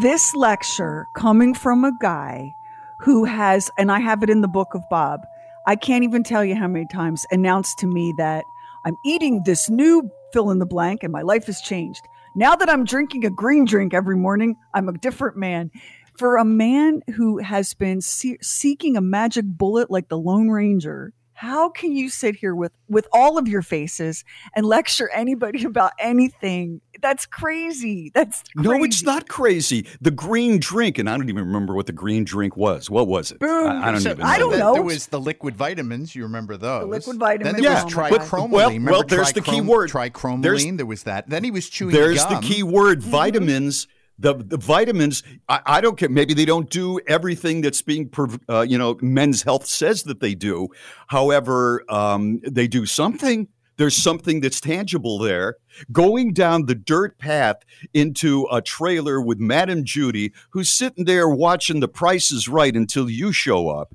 Speaker 10: This lecture coming from a guy who has, and I have it in the book of Bob, I can't even tell you how many times announced to me that I'm eating this new fill in the blank and my life has changed. Now that I'm drinking a green drink every morning, I'm a different man. For a man who has been see- seeking a magic bullet like the Lone Ranger, how can you sit here with with all of your faces and lecture anybody about anything? That's crazy. That's crazy.
Speaker 19: No, it's not crazy. The green drink, and I don't even remember what the green drink was. What was it?
Speaker 10: Boom.
Speaker 19: I, I don't
Speaker 8: So-
Speaker 19: even.
Speaker 10: I don't know.
Speaker 25: There was the liquid vitamins. You remember those?
Speaker 10: The liquid vitamins
Speaker 25: Then
Speaker 10: vitamins,
Speaker 25: there
Speaker 10: oh
Speaker 25: was
Speaker 10: my God.
Speaker 25: trichromaline.
Speaker 19: Well-
Speaker 25: Remember
Speaker 19: well, there's the key
Speaker 25: trichrom-
Speaker 19: word.
Speaker 25: Trichromaline.
Speaker 19: There's-
Speaker 25: there was that. Then he was chewing
Speaker 19: There's
Speaker 25: gum.
Speaker 19: the key word: mm-hmm. vitamins. The, the vitamins. I, I don't care. Maybe they don't do everything that's being, uh, you know, Men's Health says that they do. However, um, they do something. There's something that's tangible there. Going down the dirt path into a trailer with madam Judy, who's sitting there watching The Price is Right until you show up,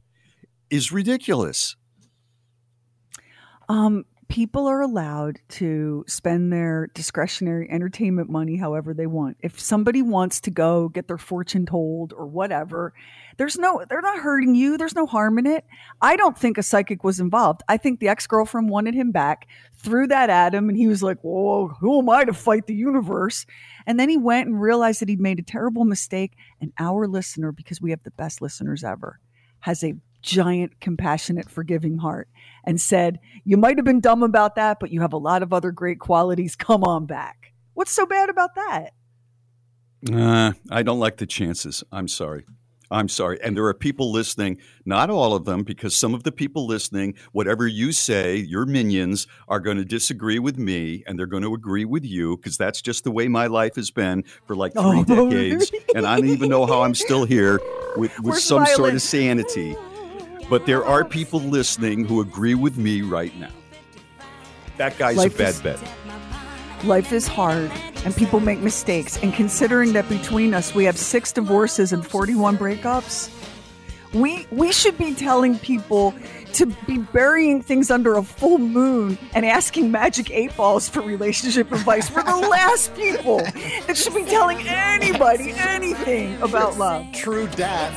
Speaker 19: is ridiculous.
Speaker 10: Um, people are allowed to spend their discretionary entertainment money however they want. If somebody wants to go get their fortune told or whatever, there's no, they're not hurting you. There's no harm in it. I don't think a psychic was involved. I think the ex girlfriend wanted him back, threw that at him, and he was like, Whoa, who am I to fight the universe? And then he went and realized that he'd made a terrible mistake. And our listener, because we have the best listeners ever, has a giant, compassionate, forgiving heart and said, You might have been dumb about that, but you have a lot of other great qualities. Come on back. What's so bad about that?
Speaker 19: Uh, I don't like the chances. I'm sorry. I'm sorry. And there are people listening, not all of them, because some of the people listening, whatever you say, your minions are going to disagree with me and they're going to agree with you because that's just the way my life has been for like three
Speaker 10: Oh.
Speaker 19: decades. And I don't even know how I'm still here with, with
Speaker 10: We're
Speaker 19: some sort of sanity. But there are people listening who agree with me right now. That guy's
Speaker 10: Life
Speaker 19: a bad
Speaker 10: is-
Speaker 19: bet.
Speaker 10: Life is hard and people make mistakes. And considering that between us we have six divorces and 41 breakups, we we should be telling people to be burying things under a full moon and asking magic eight balls for relationship advice. We're the last people that should be telling anybody anything about love.
Speaker 25: True dat.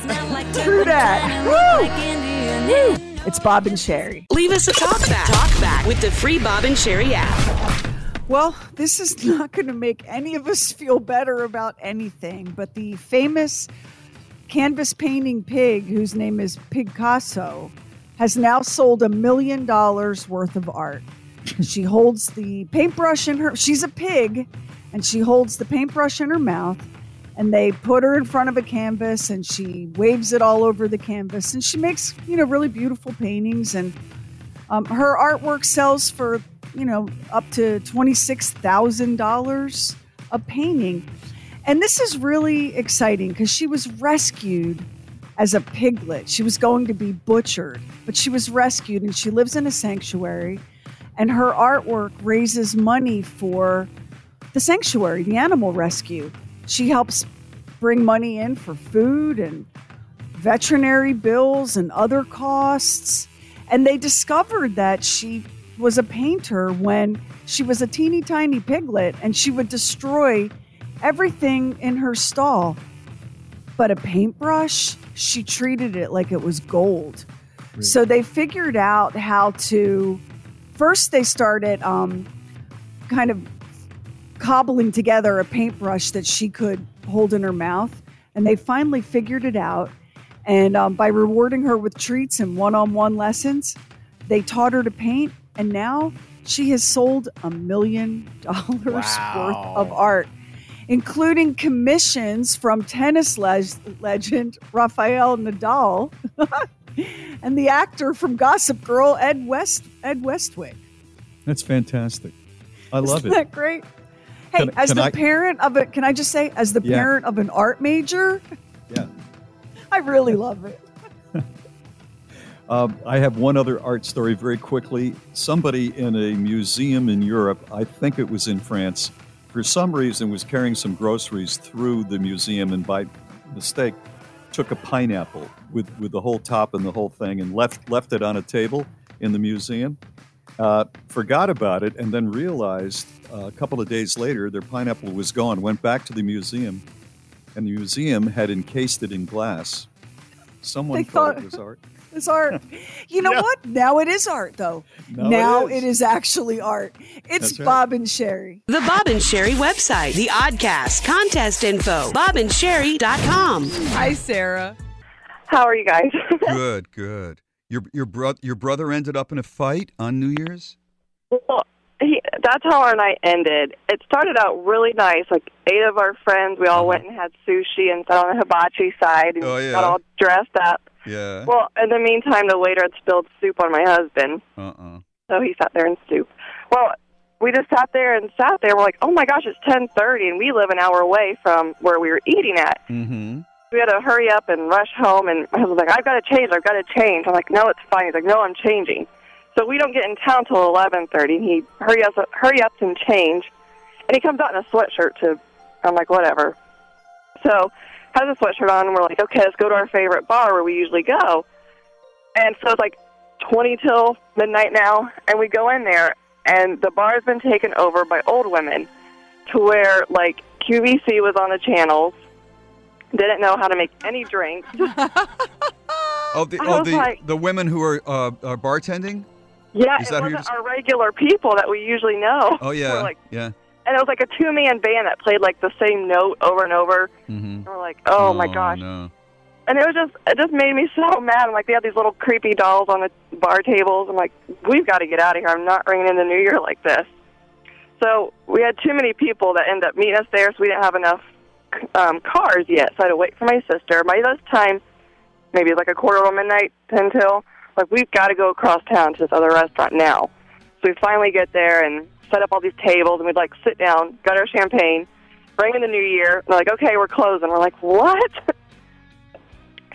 Speaker 10: True that. Woo! Woo! It's Bob and Sheri.
Speaker 1: Leave us a talk back. Talk back with the free Bob and Sheri app.
Speaker 10: Well, this is not going to make any of us feel better about anything, but the famous canvas painting pig, whose name is Picasso, has now sold a million dollars worth of art. she holds the paintbrush in her, she's a pig, and she holds the paintbrush in her mouth. And they put her in front of a canvas and she waves it all over the canvas. And she makes, you know, really beautiful paintings. And um, her artwork sells for, you know, up to $26,000 a painting. And this is really exciting because she was rescued as a piglet. She was going to be butchered, but she was rescued and she lives in a sanctuary. And her artwork raises money for the sanctuary, the animal rescue. She helps bring money in for food and veterinary bills and other costs. And they discovered that she was a painter when she was a teeny tiny piglet and she would destroy everything in her stall. But a paintbrush, she treated it like it was gold. So they figured out how to. First, they started um, kind of cobbling together a paintbrush that she could hold in her mouth. And they finally figured it out. And um, by rewarding her with treats and one on one lessons, they taught her to paint. And now she has sold a million dollars worth of art, including commissions from tennis le- legend Rafael Nadal and the actor from Gossip Girl, Ed West Ed Westwick.
Speaker 9: That's fantastic. I love
Speaker 10: Isn't
Speaker 9: it.
Speaker 10: that great? Hey,
Speaker 9: Can-
Speaker 10: as
Speaker 9: can
Speaker 10: the
Speaker 9: I-
Speaker 10: parent of it, can I just say, as the
Speaker 9: Yeah.
Speaker 10: parent of an art major,
Speaker 9: Yeah.
Speaker 10: I really love it.
Speaker 9: Um, I have one other art story very quickly. Somebody in a museum in Europe, I think it was in France, for some reason was carrying some groceries through the museum and by mistake took a pineapple with, with the whole top and the whole thing and left left it on a table in the museum. Uh, forgot about it and then realized uh, a couple of days later their pineapple was gone. Went back to the museum, and the museum had encased it in glass. Someone thought,
Speaker 10: thought-
Speaker 9: it was art.
Speaker 10: It's art. You know what? Now it is art, though.
Speaker 1: Now
Speaker 10: Now,
Speaker 1: it is.
Speaker 10: it is actually art. It's
Speaker 1: right.
Speaker 10: Bob and Sheri.
Speaker 1: The Bob and Sheri website, the Oddcast, contest info, bobandsheri.com.
Speaker 13: Hi, Sarah.
Speaker 26: How are you guys?
Speaker 9: Good, good. Your your brother your brother ended up in a fight on New Year's.
Speaker 26: well, he, that's how our night ended. It started out really nice. Like eight of our friends, we all uh-huh. went and had sushi and sat on the hibachi side and
Speaker 9: Oh, yeah.
Speaker 26: got all dressed up.
Speaker 9: Yeah.
Speaker 26: Well, in the meantime, the waiter had spilled soup on my husband,
Speaker 9: Uh uh
Speaker 26: so he sat there and stooped. Well, we just sat there and sat there. We're like, oh my gosh, it's ten thirty, and we live an hour away from where we were eating at.
Speaker 9: Mm-hmm.
Speaker 26: we had to hurry up and rush home and my husband's like i've got to change i've got to change i'm like no it's fine he's like no i'm changing so we don't get in town till eleven thirty and he hurry up, hurry up and change and he comes out in a sweatshirt to i'm like whatever so has a sweatshirt on and we're like okay let's go to our favorite bar where we usually go and so it's like twenty till midnight now and we go in there and the bar has been taken over by old women to where like qvc was on the channels didn't know how to make any drinks.
Speaker 9: Oh, the
Speaker 26: I
Speaker 9: oh the
Speaker 26: like-
Speaker 9: the women who are uh, are bartending.
Speaker 26: yeah,
Speaker 9: Is
Speaker 26: it
Speaker 9: that who
Speaker 26: wasn't
Speaker 9: you're
Speaker 26: our regular people that we usually know.
Speaker 9: Oh yeah,
Speaker 26: We're like,
Speaker 9: yeah.
Speaker 26: And it was like a two man band that played like the same note over and over.
Speaker 9: Mm-hmm.
Speaker 26: And we're like, oh, my gosh.
Speaker 9: No.
Speaker 26: And it was just it just made me so mad. I'm like, they had these little creepy dolls on the bar tables. I'm like, we've got to get out of here. I'm not ringing in the New Year like this. So we had too many people that ended up meeting us there, so we didn't have enough um, cars yet. So I had to wait for my sister. By this time, maybe like a quarter of midnight, ten till. Like we've got to go across town to this other restaurant now. So we finally get there and set up all these tables, and we'd like sit down, got our champagne, bring in the new year. And they're like, okay, we're closing. We're like, what?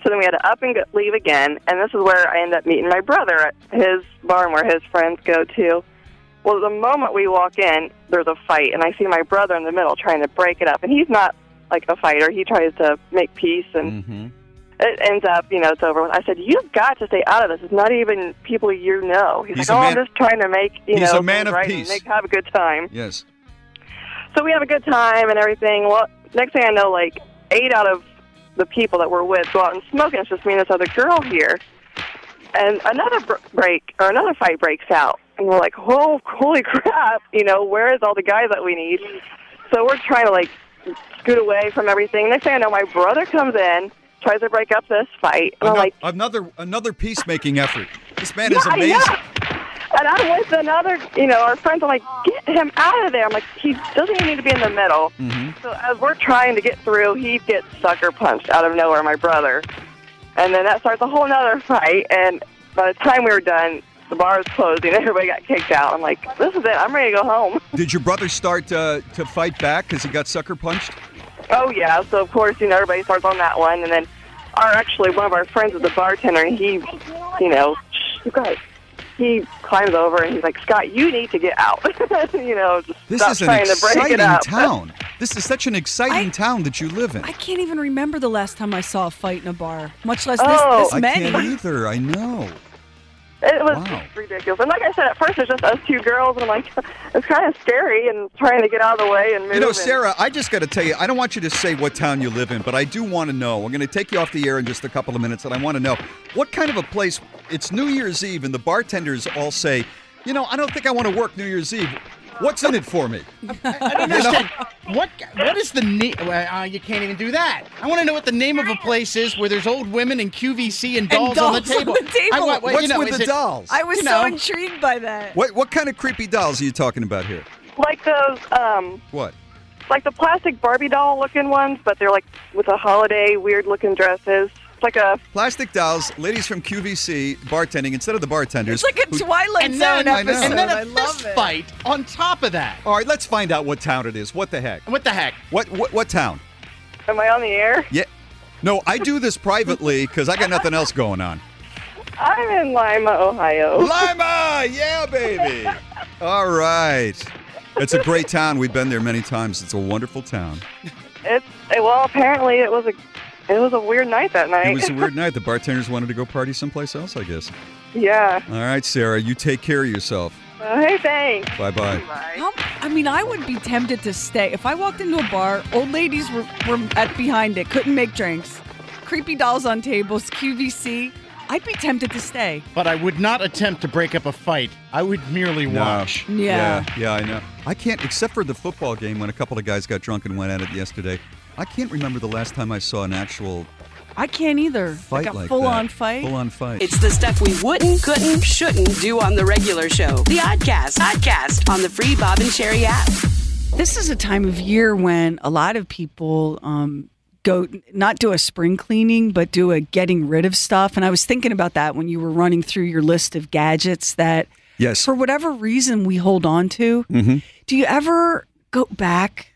Speaker 26: So then we had to up and go, leave again, and this is where I end up meeting my brother at his barn where his friends go to. Well, the moment we walk in, there's a fight, and I see my brother in the middle trying to break it up, and he's not like a fighter. He tries to make peace, and
Speaker 9: Mm-hmm.
Speaker 26: It ends up, you know, it's over. with. I said, "You've got to stay out of this. It's not even people you know." He's,
Speaker 9: He's
Speaker 26: like, "Oh,
Speaker 9: man-
Speaker 26: I'm just trying to make you
Speaker 9: he's
Speaker 26: know
Speaker 9: a man of
Speaker 26: right
Speaker 9: peace.
Speaker 26: and make have a good time."
Speaker 9: Yes.
Speaker 26: So we have a good time and everything. Well, next thing I know, like eight out of the people that we're with go out and smoke, and it's just me and this other girl here. And another br- break or another fight breaks out, and we're like, "Oh, holy crap! You know, where is all the guys that we need?" So we're trying to like scoot away from everything. Next thing I know, my brother comes in, tries to break up this fight, and I'm like,
Speaker 9: another another peacemaking effort. This man
Speaker 26: yeah,
Speaker 9: is amazing.
Speaker 26: And I'm with another, you know, our friends. I'm like, get him out of there. I'm like, he doesn't even need to be in the middle.
Speaker 9: Mm-hmm.
Speaker 26: So as we're trying to get through, he gets sucker punched out of nowhere, my brother. And then that starts a whole nother fight. And by the time we were done, the bar was closing. Everybody got kicked out. I'm like, this is it. I'm ready to go home.
Speaker 9: Did your brother start uh, to fight back because he got sucker punched?
Speaker 26: Oh yeah. So of course, you know, everybody starts on that one, and then our actually one of our friends is a bartender, and he, you know, you guys, he climbs over and he's like, Scott, you need to get out. you know, just
Speaker 9: This
Speaker 26: stop
Speaker 9: is an
Speaker 26: trying to break it
Speaker 9: exciting
Speaker 26: up.
Speaker 9: town. This is such an exciting town that you live in.
Speaker 13: I can't even remember the last time I saw a fight in a bar, much less
Speaker 26: Oh.
Speaker 13: this, this
Speaker 9: I
Speaker 13: many.
Speaker 9: can't either. I know.
Speaker 26: It was
Speaker 9: Wow.
Speaker 26: ridiculous. And like I said, at first it's just us two girls, and I'm like, it's kind of scary and trying to get out of the way and move.
Speaker 9: You know, Sarah, I just got to tell you, I don't want you to say what town you live in, but I do want to know. We're going to take you off the air in just a couple of minutes, and I want to know what kind of a place. It's New Year's Eve, and the bartenders all say, you know, I don't think I want to work New Year's Eve. What's in it for me?
Speaker 8: I don't understand. What what is the name? Uh, you can't even do that. I want to know what the name of a place is where there's old women and QVC and dolls, on the
Speaker 13: dolls on
Speaker 8: table.
Speaker 13: the table.
Speaker 8: I, want-
Speaker 9: What's
Speaker 8: you know,
Speaker 9: with the
Speaker 8: it-
Speaker 9: dolls?
Speaker 13: I was
Speaker 8: You
Speaker 13: so intrigued by that.
Speaker 9: What what kind of creepy dolls are you talking about here?
Speaker 26: like those, um,
Speaker 9: What?
Speaker 26: like the plastic Barbie doll looking ones, but they're like with a holiday weird looking dresses. It's like a
Speaker 9: Plastic dolls, ladies from QVC bartending instead of the bartenders.
Speaker 13: It's like a
Speaker 9: who-
Speaker 13: Twilight
Speaker 8: And
Speaker 13: Zone
Speaker 8: then,
Speaker 9: I know.
Speaker 13: episode.
Speaker 8: and then a
Speaker 13: I love
Speaker 8: fist
Speaker 13: it.
Speaker 8: fight on top of that.
Speaker 9: All right, let's find out what town it is. What the heck?
Speaker 8: What the heck?
Speaker 9: What what, what town?
Speaker 26: Am I on the air?
Speaker 9: Yeah. No, I do this privately because I got nothing else going on.
Speaker 26: I'm in Lima, Ohio.
Speaker 9: Lima, yeah, baby. All right. It's a great town. We've been there many times. It's a wonderful town.
Speaker 26: It's well, apparently it was a it was a weird night that night.
Speaker 9: It was a weird night. The bartenders wanted to go party someplace else, I guess.
Speaker 26: yeah.
Speaker 9: All right, Sarah, you take care of yourself.
Speaker 26: Uh, hey, thanks.
Speaker 9: Bye bye.
Speaker 13: How, I mean, I would be tempted to stay. If I walked into a bar, old ladies were, were at behind it, couldn't make drinks. Creepy dolls on tables, QVC.
Speaker 10: I'd be tempted to stay.
Speaker 11: But I would not attempt to break up a fight. I would merely
Speaker 9: No.
Speaker 11: watch.
Speaker 10: Yeah.
Speaker 9: yeah, yeah, I know. I can't, except for the football game when a couple of guys got drunk and went at it yesterday. I can't remember the last time I saw an actual
Speaker 10: I can't either.
Speaker 9: fight
Speaker 10: like a
Speaker 9: like
Speaker 10: full
Speaker 9: that.
Speaker 10: on fight.
Speaker 9: Full on fight.
Speaker 1: It's the stuff we wouldn't, couldn't, shouldn't do on the regular show. The Oddcast. Oddcast on the free Bob and Sheri app.
Speaker 10: This is a time of year when a lot of people um, go not do a spring cleaning, but do a getting rid of stuff. And I was thinking about that when you were running through your list of gadgets that,
Speaker 9: yes,
Speaker 10: for whatever reason, we hold on to.
Speaker 9: Mhm.
Speaker 10: Do you ever go back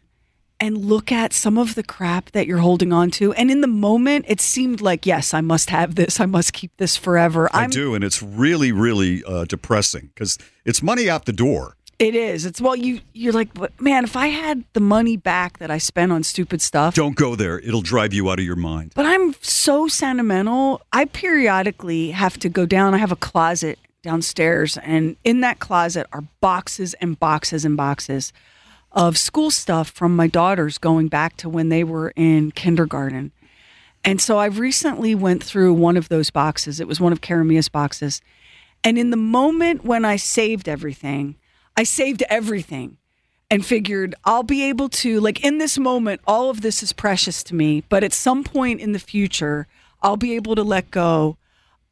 Speaker 10: and look at some of the crap that you're holding on to? And in the moment, it seemed like, yes, I must have this. I must keep this forever.
Speaker 9: I
Speaker 10: I'm,
Speaker 9: do, and it's really, really uh, depressing because it's money out the door.
Speaker 10: It is. It's well, you you're like, but man, if I had the money back that I spent on stupid stuff,
Speaker 9: Don't go there; it'll drive you out of your mind.
Speaker 10: But I'm so sentimental. I periodically have to go down. I have a closet downstairs, and in that closet are boxes and boxes and boxes of school stuff from my daughters going back to when they were in kindergarten. And so I've recently went through one of those boxes. It was one of Karamia's boxes. And in the moment when I saved everything, I saved everything and figured I'll be able to, like in this moment, all of this is precious to me. But at some point in the future, I'll be able to let go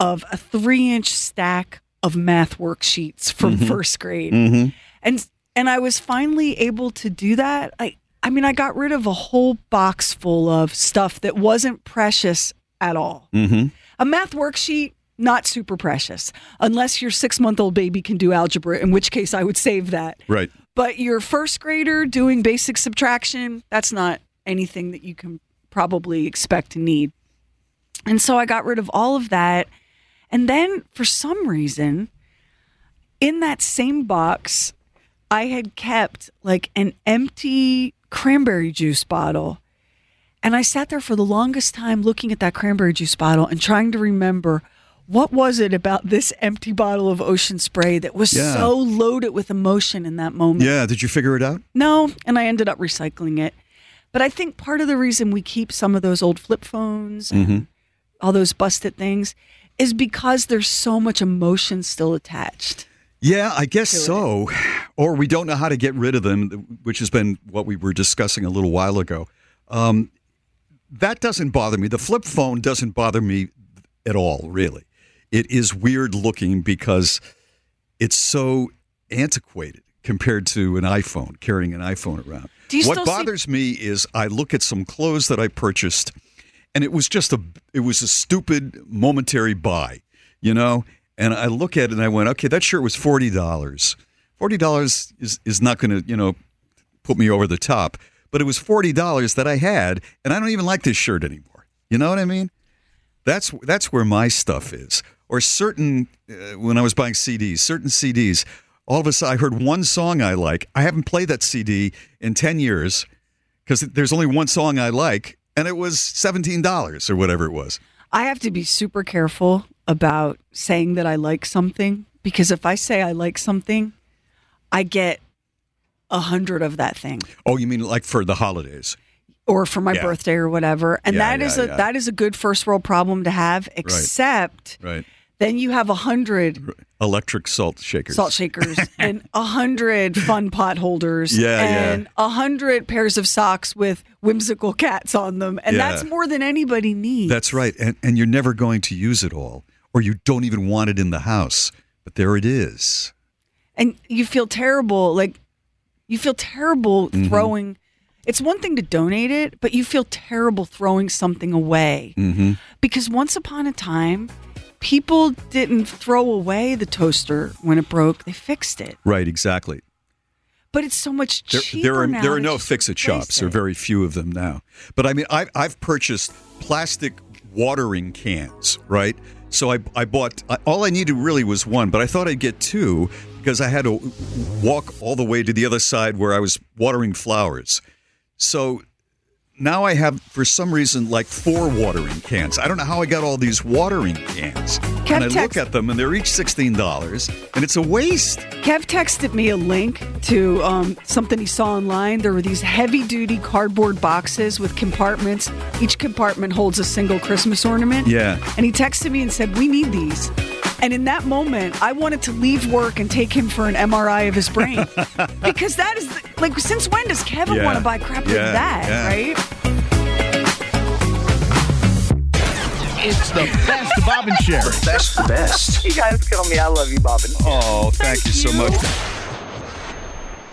Speaker 10: of a three inch stack of math worksheets from
Speaker 9: Mhm.
Speaker 10: first grade.
Speaker 9: Mhm.
Speaker 10: And and I was finally able to do that. I I mean, I got rid of a whole box full of stuff that wasn't precious at all.
Speaker 9: Mm-hmm.
Speaker 10: A math worksheet, not super precious, unless your six month old baby can do algebra, in which case I would save that.
Speaker 9: Right.
Speaker 10: But your first grader doing basic subtraction, that's not anything that you can probably expect to need. And so I got rid of all of that. And then for some reason, in that same box, I had kept like an empty cranberry juice bottle. And I sat there for the longest time looking at that cranberry juice bottle and trying to remember what was it about this empty bottle of ocean spray that was
Speaker 9: Yeah.
Speaker 10: so loaded with emotion in that moment.
Speaker 9: Yeah. Did you figure it out?
Speaker 10: No, and I ended up recycling it. But I think part of the reason we keep some of those old flip phones, and
Speaker 9: Mm-hmm.
Speaker 10: all those busted things, is because there's so much emotion still attached.
Speaker 9: Yeah, I guess so. Or we don't know how to get rid of them, which has been what we were discussing a little while ago. Um, that doesn't bother me. The flip phone doesn't bother me at all, really. It is weird looking because it's so antiquated compared to an iPhone, carrying an iPhone around. What
Speaker 10: still see-
Speaker 9: bothers me is I look at some clothes that I purchased and it was just a it was a stupid momentary buy, you know? And I look at it and I went, okay, that shirt was forty dollars. Forty dollars is is not going to you know put me over the top, but it was forty dollars that I had, and I don't even like this shirt anymore. You know what I mean? That's that's where my stuff is. Or certain uh, when I was buying CDs, certain CDs. All of a sudden, I heard one song I like. I haven't played that CD in ten years because there's only one song I like, and it was seventeen dollars or whatever it was.
Speaker 10: I have to be super careful about saying that I like something because if I say I like something, I get a hundred of that thing.
Speaker 9: Oh, you mean like for the holidays?
Speaker 10: or for my
Speaker 9: Yeah.
Speaker 10: birthday or whatever. And
Speaker 9: Yeah,
Speaker 10: that is
Speaker 9: yeah,
Speaker 10: a
Speaker 9: yeah.
Speaker 10: that is a good first world problem to have, except
Speaker 9: Right.
Speaker 10: then you have a hundred
Speaker 9: Electric salt shakers.
Speaker 10: salt shakers and a hundred fun pot holders
Speaker 9: Yeah, yeah.
Speaker 10: and a hundred pairs of socks with whimsical cats on them. And
Speaker 9: Yeah.
Speaker 10: that's more than anybody needs.
Speaker 9: That's right. And, and you're never going to use it all, or you don't even want it in the house. But there it is.
Speaker 10: and you feel terrible like you feel terrible
Speaker 9: Mhm.
Speaker 10: throwing it's one thing to donate it but you feel terrible throwing something away
Speaker 9: Mm-hmm.
Speaker 10: because once upon a time people didn't throw away the toaster when it broke they fixed it
Speaker 9: Right, exactly.
Speaker 10: but it's so much
Speaker 9: There,
Speaker 10: cheaper
Speaker 9: there are
Speaker 10: now
Speaker 9: there are no fix it
Speaker 10: replace
Speaker 9: shops. There are very few of them now. But I mean, I've I've purchased plastic watering cans, right? So I I bought I- all I needed really was one, but I thought I'd get two because I had to walk all the way to the other side where I was watering flowers. So
Speaker 27: now I have, for some reason, like four watering cans. I don't know how I got all these watering cans.
Speaker 10: Kev
Speaker 27: and I look at them, and they're each sixteen dollars, and it's a waste.
Speaker 10: Kev texted me a link to um, something he saw online. There were these heavy duty cardboard boxes with compartments. Each compartment holds a single Christmas ornament.
Speaker 27: Yeah.
Speaker 10: And he texted me and said, We need these. And in that moment, I wanted to leave work and take him for an MRI of his brain. because that is, the, like, since when does Kevin
Speaker 27: Yeah.
Speaker 10: want to buy crap like that,
Speaker 27: yeah.
Speaker 10: right?
Speaker 28: It's the best Bob and Sheri.
Speaker 5: Best, the best.
Speaker 29: You guys kill me. I love you, Bob. And Sheri.
Speaker 27: Oh, thank, you so much.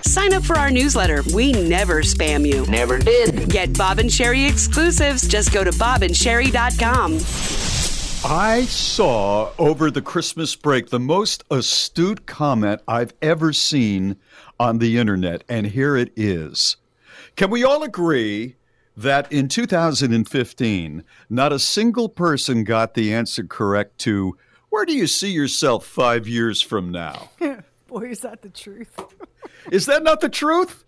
Speaker 1: Sign up for our newsletter. We never spam you.
Speaker 29: Never did.
Speaker 1: Get Bob and Sheri exclusives. Just go to bobandsheri.com.
Speaker 9: I saw over the Christmas break the most astute comment I've ever seen on the internet, and here it is. Can we all agree that in 2015, not a single person got the answer correct to where do you see yourself five years from now?
Speaker 30: Boy, is that the truth.
Speaker 9: Is that not the truth?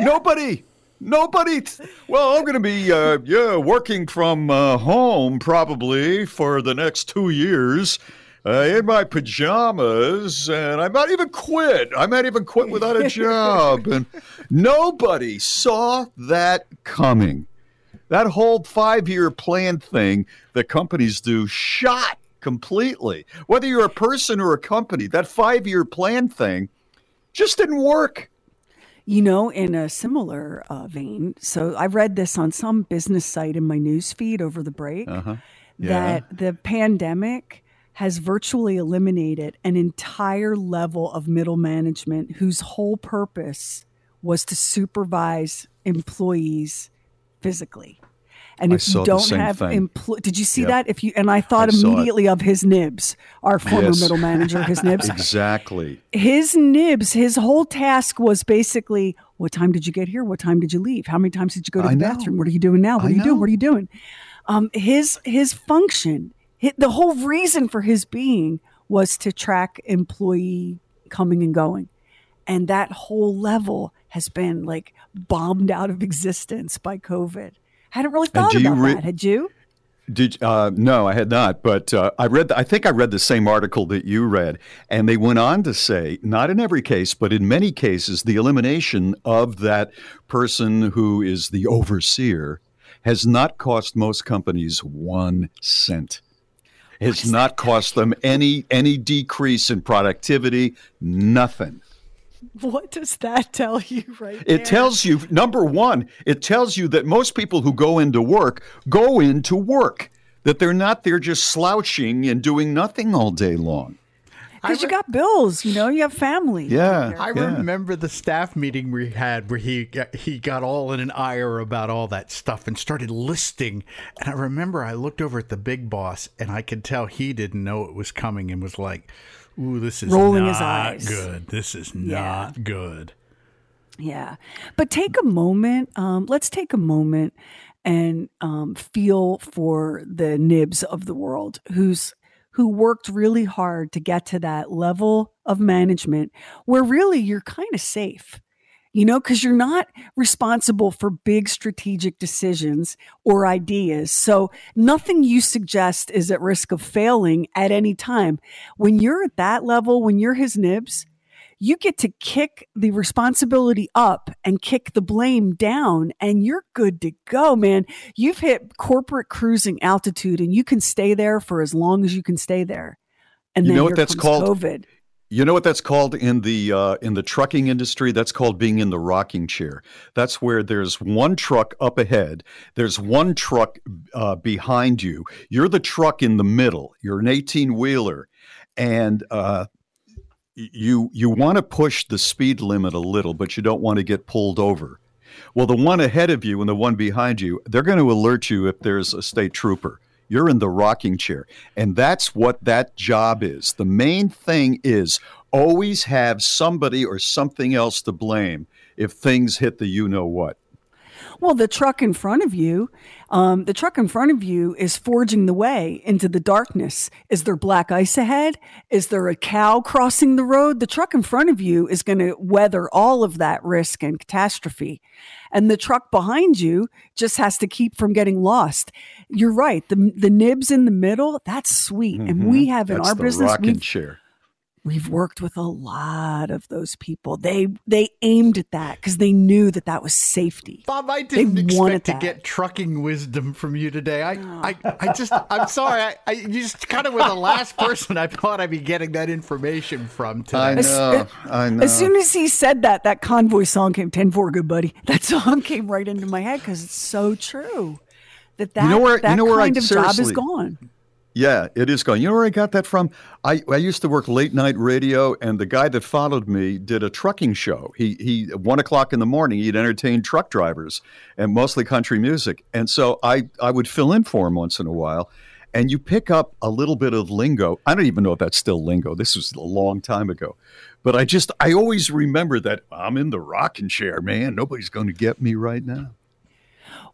Speaker 9: Nobody. Nobody. t- Well, I'm going to be, uh, yeah, working from uh, home probably for the next two years uh, in my pajamas, and I might even quit. I might even quit without a job. And nobody saw that coming. That whole five year plan thing that companies do shot completely. Whether you're a person or a company, that five year plan thing just didn't work.
Speaker 10: You know, in a similar uh, vein, so I read this on some business site in my news feed over the break
Speaker 9: Uh-huh.
Speaker 10: that the pandemic has virtually eliminated an entire level of middle management whose whole purpose was to supervise employees physically. And if you don't have empl- did you see
Speaker 9: Yep.
Speaker 10: that? If you and I thought
Speaker 9: I
Speaker 10: immediately of his nibs, our former
Speaker 9: Yes.
Speaker 10: middle manager, his nibs
Speaker 9: Exactly.
Speaker 10: his nibs, his whole task was basically, what time did you get here? What time did you leave? How many times did you go to
Speaker 9: I
Speaker 10: the
Speaker 9: know.
Speaker 10: bathroom? What are you doing now? What
Speaker 9: I
Speaker 10: are you
Speaker 9: know.
Speaker 10: doing? What are you doing? Um, his his function, hi the whole reason for his being was to track employee coming and going, and that whole level has been like bombed out of existence by COVID. Hadn't really thought about
Speaker 9: re-
Speaker 10: that, had you?
Speaker 9: Did uh, no, I had not, but uh, I read. I think I read the same article that you read, and they went on to say, not in every case, but in many cases, the elimination of that person who is the overseer has not cost most companies one cent. Has not cost them any any decrease in productivity. Nothing.
Speaker 30: What does that tell you right now?
Speaker 9: It tells you, number one, it tells you that most people who go into work go into work, that they're not there just slouching and doing nothing all day long.
Speaker 10: Because you got bills, you know, you have family.
Speaker 9: Yeah.
Speaker 11: I
Speaker 9: yeah.
Speaker 11: remember the staff meeting we had where he got, he got all in an ire about all that stuff and started listing. And I remember I looked over at the big boss and I could tell he didn't know it was coming and was like, "Ooh, this is
Speaker 10: Rolling
Speaker 11: not
Speaker 10: his eyes.
Speaker 11: good. This is
Speaker 10: Yeah.
Speaker 11: not good."
Speaker 10: Yeah. But take a moment. Um, let's take a moment and um, feel for the nibs of the world who's who worked really hard to get to that level of management where really you're kind of safe. You know, because you're not responsible for big strategic decisions or ideas. So nothing you suggest is at risk of failing at any time. When you're at that level, when you're his nibs, you get to kick the responsibility up and kick the blame down and you're good to go man you've hit corporate cruising altitude and you can stay there for as long as you can stay there and
Speaker 9: You
Speaker 10: then
Speaker 9: know what that's called?
Speaker 10: covid
Speaker 9: You know what that's called in the uh, in the trucking industry? That's called being in the rocking chair. That's where there's one truck up ahead, there's one truck uh, behind you. You're the truck in the middle. You're an 18 wheeler, and uh, you you want to push the speed limit a little, but you don't want to get pulled over. Well, the one ahead of you and the one behind you, they're going to alert you if there's a state trooper. You're in the rocking chair. And that's what that job is. The main thing is always have somebody or something else to blame if things hit the you know what.
Speaker 10: Well, the truck in front of you, um, the truck in front of you is forging the way into the darkness. Is there black ice ahead? Is there a cow crossing the road? The truck in front of you is going to weather all of that risk and catastrophe. And the truck behind you just has to keep from getting lost. You're right. The, the nibs in the middle, that's sweet. And we have in
Speaker 9: Mm-hmm. That's
Speaker 10: our business, we've,
Speaker 9: chair.
Speaker 10: We've worked with a lot of those people. They they aimed at that because they knew that that was safety.
Speaker 31: Bob, I
Speaker 10: They
Speaker 31: didn't
Speaker 10: wanted
Speaker 31: expect to
Speaker 10: that.
Speaker 31: get trucking wisdom from you today. I, I, oh. I just, I'm sorry. I, I you just kind of were the last person I thought I'd be getting that information from today.
Speaker 9: I
Speaker 10: As-
Speaker 9: know. I know.
Speaker 10: As soon as he said that, that convoy song came 10 4, good buddy. That song came right into my head because it's so true. That that,
Speaker 9: You know where- you
Speaker 10: that
Speaker 9: know where I-
Speaker 10: kind of job is gone.
Speaker 9: Yeah, it is gone. You know where I got that from? I, I used to work late night radio, and the guy that followed me did a trucking show. He he one o'clock in the morning he'd entertain truck drivers and mostly country music. And so I I would fill in for him once in a while. And you pick up a little bit of lingo. I don't even know if that's still lingo. This was a long time ago. But I just I always remember that I'm in the rocking chair, man. Nobody's going to get me right now.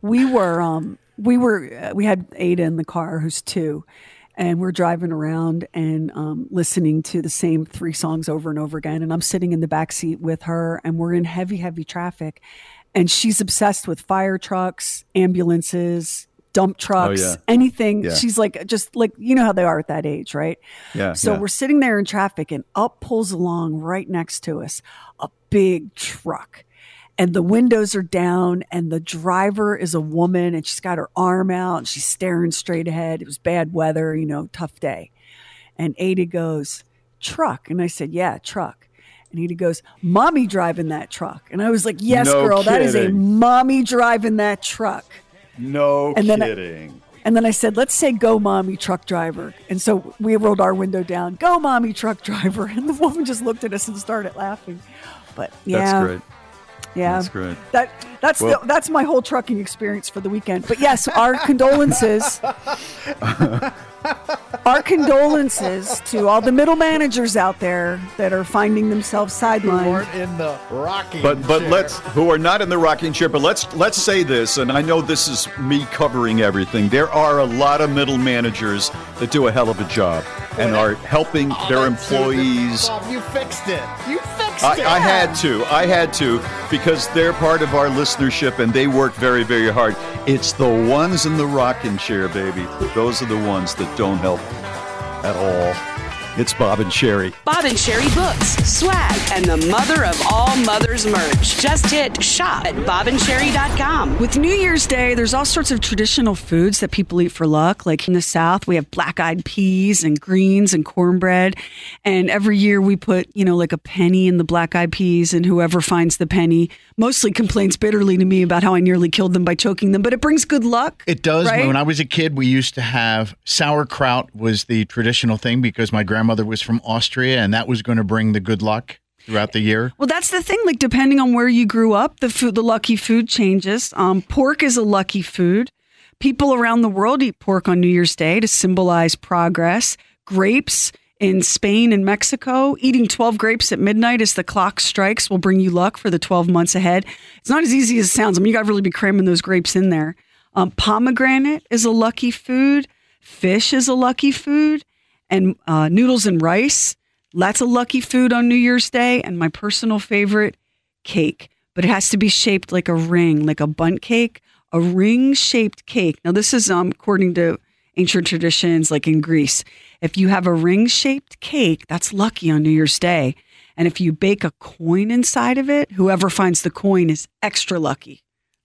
Speaker 10: we were um we were uh, we had Ada in the car who's two and we're driving around and um, listening to the same three songs over and over again and I'm sitting in the back seat with her and we're in heavy heavy traffic and she's obsessed with fire trucks ambulances dump trucks
Speaker 9: yeah.
Speaker 10: anything
Speaker 9: Yeah.
Speaker 10: she's like just like you know how they are at that age right
Speaker 9: Yeah,
Speaker 10: so
Speaker 9: yeah.
Speaker 10: we're sitting there in traffic and up pulls along right next to us a big truck and the windows are down and the driver is a woman and she's got her arm out and she's staring straight ahead. It was bad weather, you know, tough day. And Ada goes, truck. And I said, yeah, truck. And Ada goes, mommy driving that truck. And I was like, yes,
Speaker 9: No
Speaker 10: girl, that is a mommy driving that truck.
Speaker 9: No
Speaker 10: And then I-
Speaker 9: kidding.
Speaker 10: And then I said, let's say go mommy truck driver. And so we rolled our window down, go mommy truck driver. And the woman just looked at us and started laughing. But yeah.
Speaker 9: That's great.
Speaker 10: Yeah,
Speaker 9: That's great.
Speaker 10: That that's
Speaker 9: Well-
Speaker 10: the, that's my whole trucking experience for the weekend. But yes, our condolences. our condolences to all the middle managers out there that are finding themselves
Speaker 31: Who
Speaker 10: sidelined.
Speaker 31: weren't in the rocking
Speaker 9: But but
Speaker 31: chair.
Speaker 9: let's who are not in the rocking chair. But let's let's say this, and I know this is me covering everything. There are a lot of middle managers that do a hell of a job and are helping oh, their employees.
Speaker 31: Bob, you fixed it. You fixed
Speaker 9: I,
Speaker 31: it.
Speaker 9: I had to. I had to because they're part of our listenership and they work very, very hard. It's the ones in the rocking chair, baby. Those are the ones that don't help at all. It's Bob and Sheri.
Speaker 1: Bob and Sheri books, swag, and the mother of all mothers merch. Just hit shop at bobandsheri.com.
Speaker 10: With New Year's Day, there's all sorts of traditional foods that people eat for luck. Like in the South, we have black eyed peas and greens and cornbread. And every year we put, you know, like a penny in the black eyed peas, and whoever finds the penny mostly complains bitterly to me about how I nearly killed them by choking them, but it brings good luck.
Speaker 11: It does.
Speaker 10: Right?
Speaker 11: When I was a kid, we used to have sauerkraut was the traditional thing because my grandmother was from Austria, and that was going to bring the good luck throughout the year.
Speaker 10: Well, that's the thing. Like, depending on where you grew up, the food, the lucky food changes. Um, pork is a lucky food. People around the world eat pork on New Year's Day to symbolize progress. Grapes in Spain and Mexico, eating 12 grapes at midnight as the clock strikes will bring you luck for the 12 months ahead. It's not as easy as it sounds. I mean, you got to really be cramming those grapes in there. Um, pomegranate is a lucky food. Fish is a lucky food. And uh, noodles and rice, that's a lucky food on New Year's Day. And my personal favorite, cake. But it has to be shaped like a ring, like a Bundt cake, a ring shaped cake. Now, this is um, according to ancient traditions, like in Greece. If you have a ring shaped cake, that's lucky on New Year's Day. And if you bake a coin inside of it, whoever finds the coin is extra lucky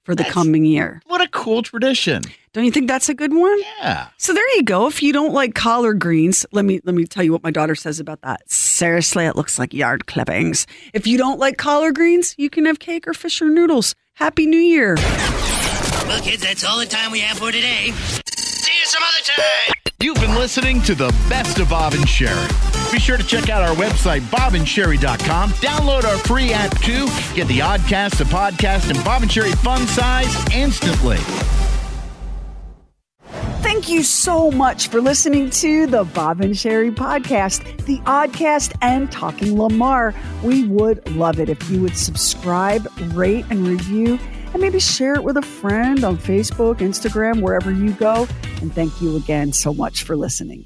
Speaker 10: for the coming year.
Speaker 11: What a cool tradition.
Speaker 10: Don't you think that's a good one?
Speaker 11: Yeah.
Speaker 10: So there you go. If you don't like collard greens, let me let me tell you what my daughter says about that. Seriously, it looks like yard clippings. If you don't like collard greens, you can have cake or fish or noodles. Happy New Year.
Speaker 29: Well, kids, that's all the time we have for today. See you some other time.
Speaker 11: You've been listening to the best of Bob and Sheri. Be sure to check out our website, bobandsheri.com. Download our free app too. Get the Oddcast, the podcast, and Bob and Sheri fun size instantly.
Speaker 10: Thank you so much for listening to the Bob and Sheri podcast, the Oddcast, and Talking Lamar. We would love it if you would subscribe, rate, and review. And maybe share it with a friend on Facebook, Instagram, wherever you go. And thank you again so much for listening.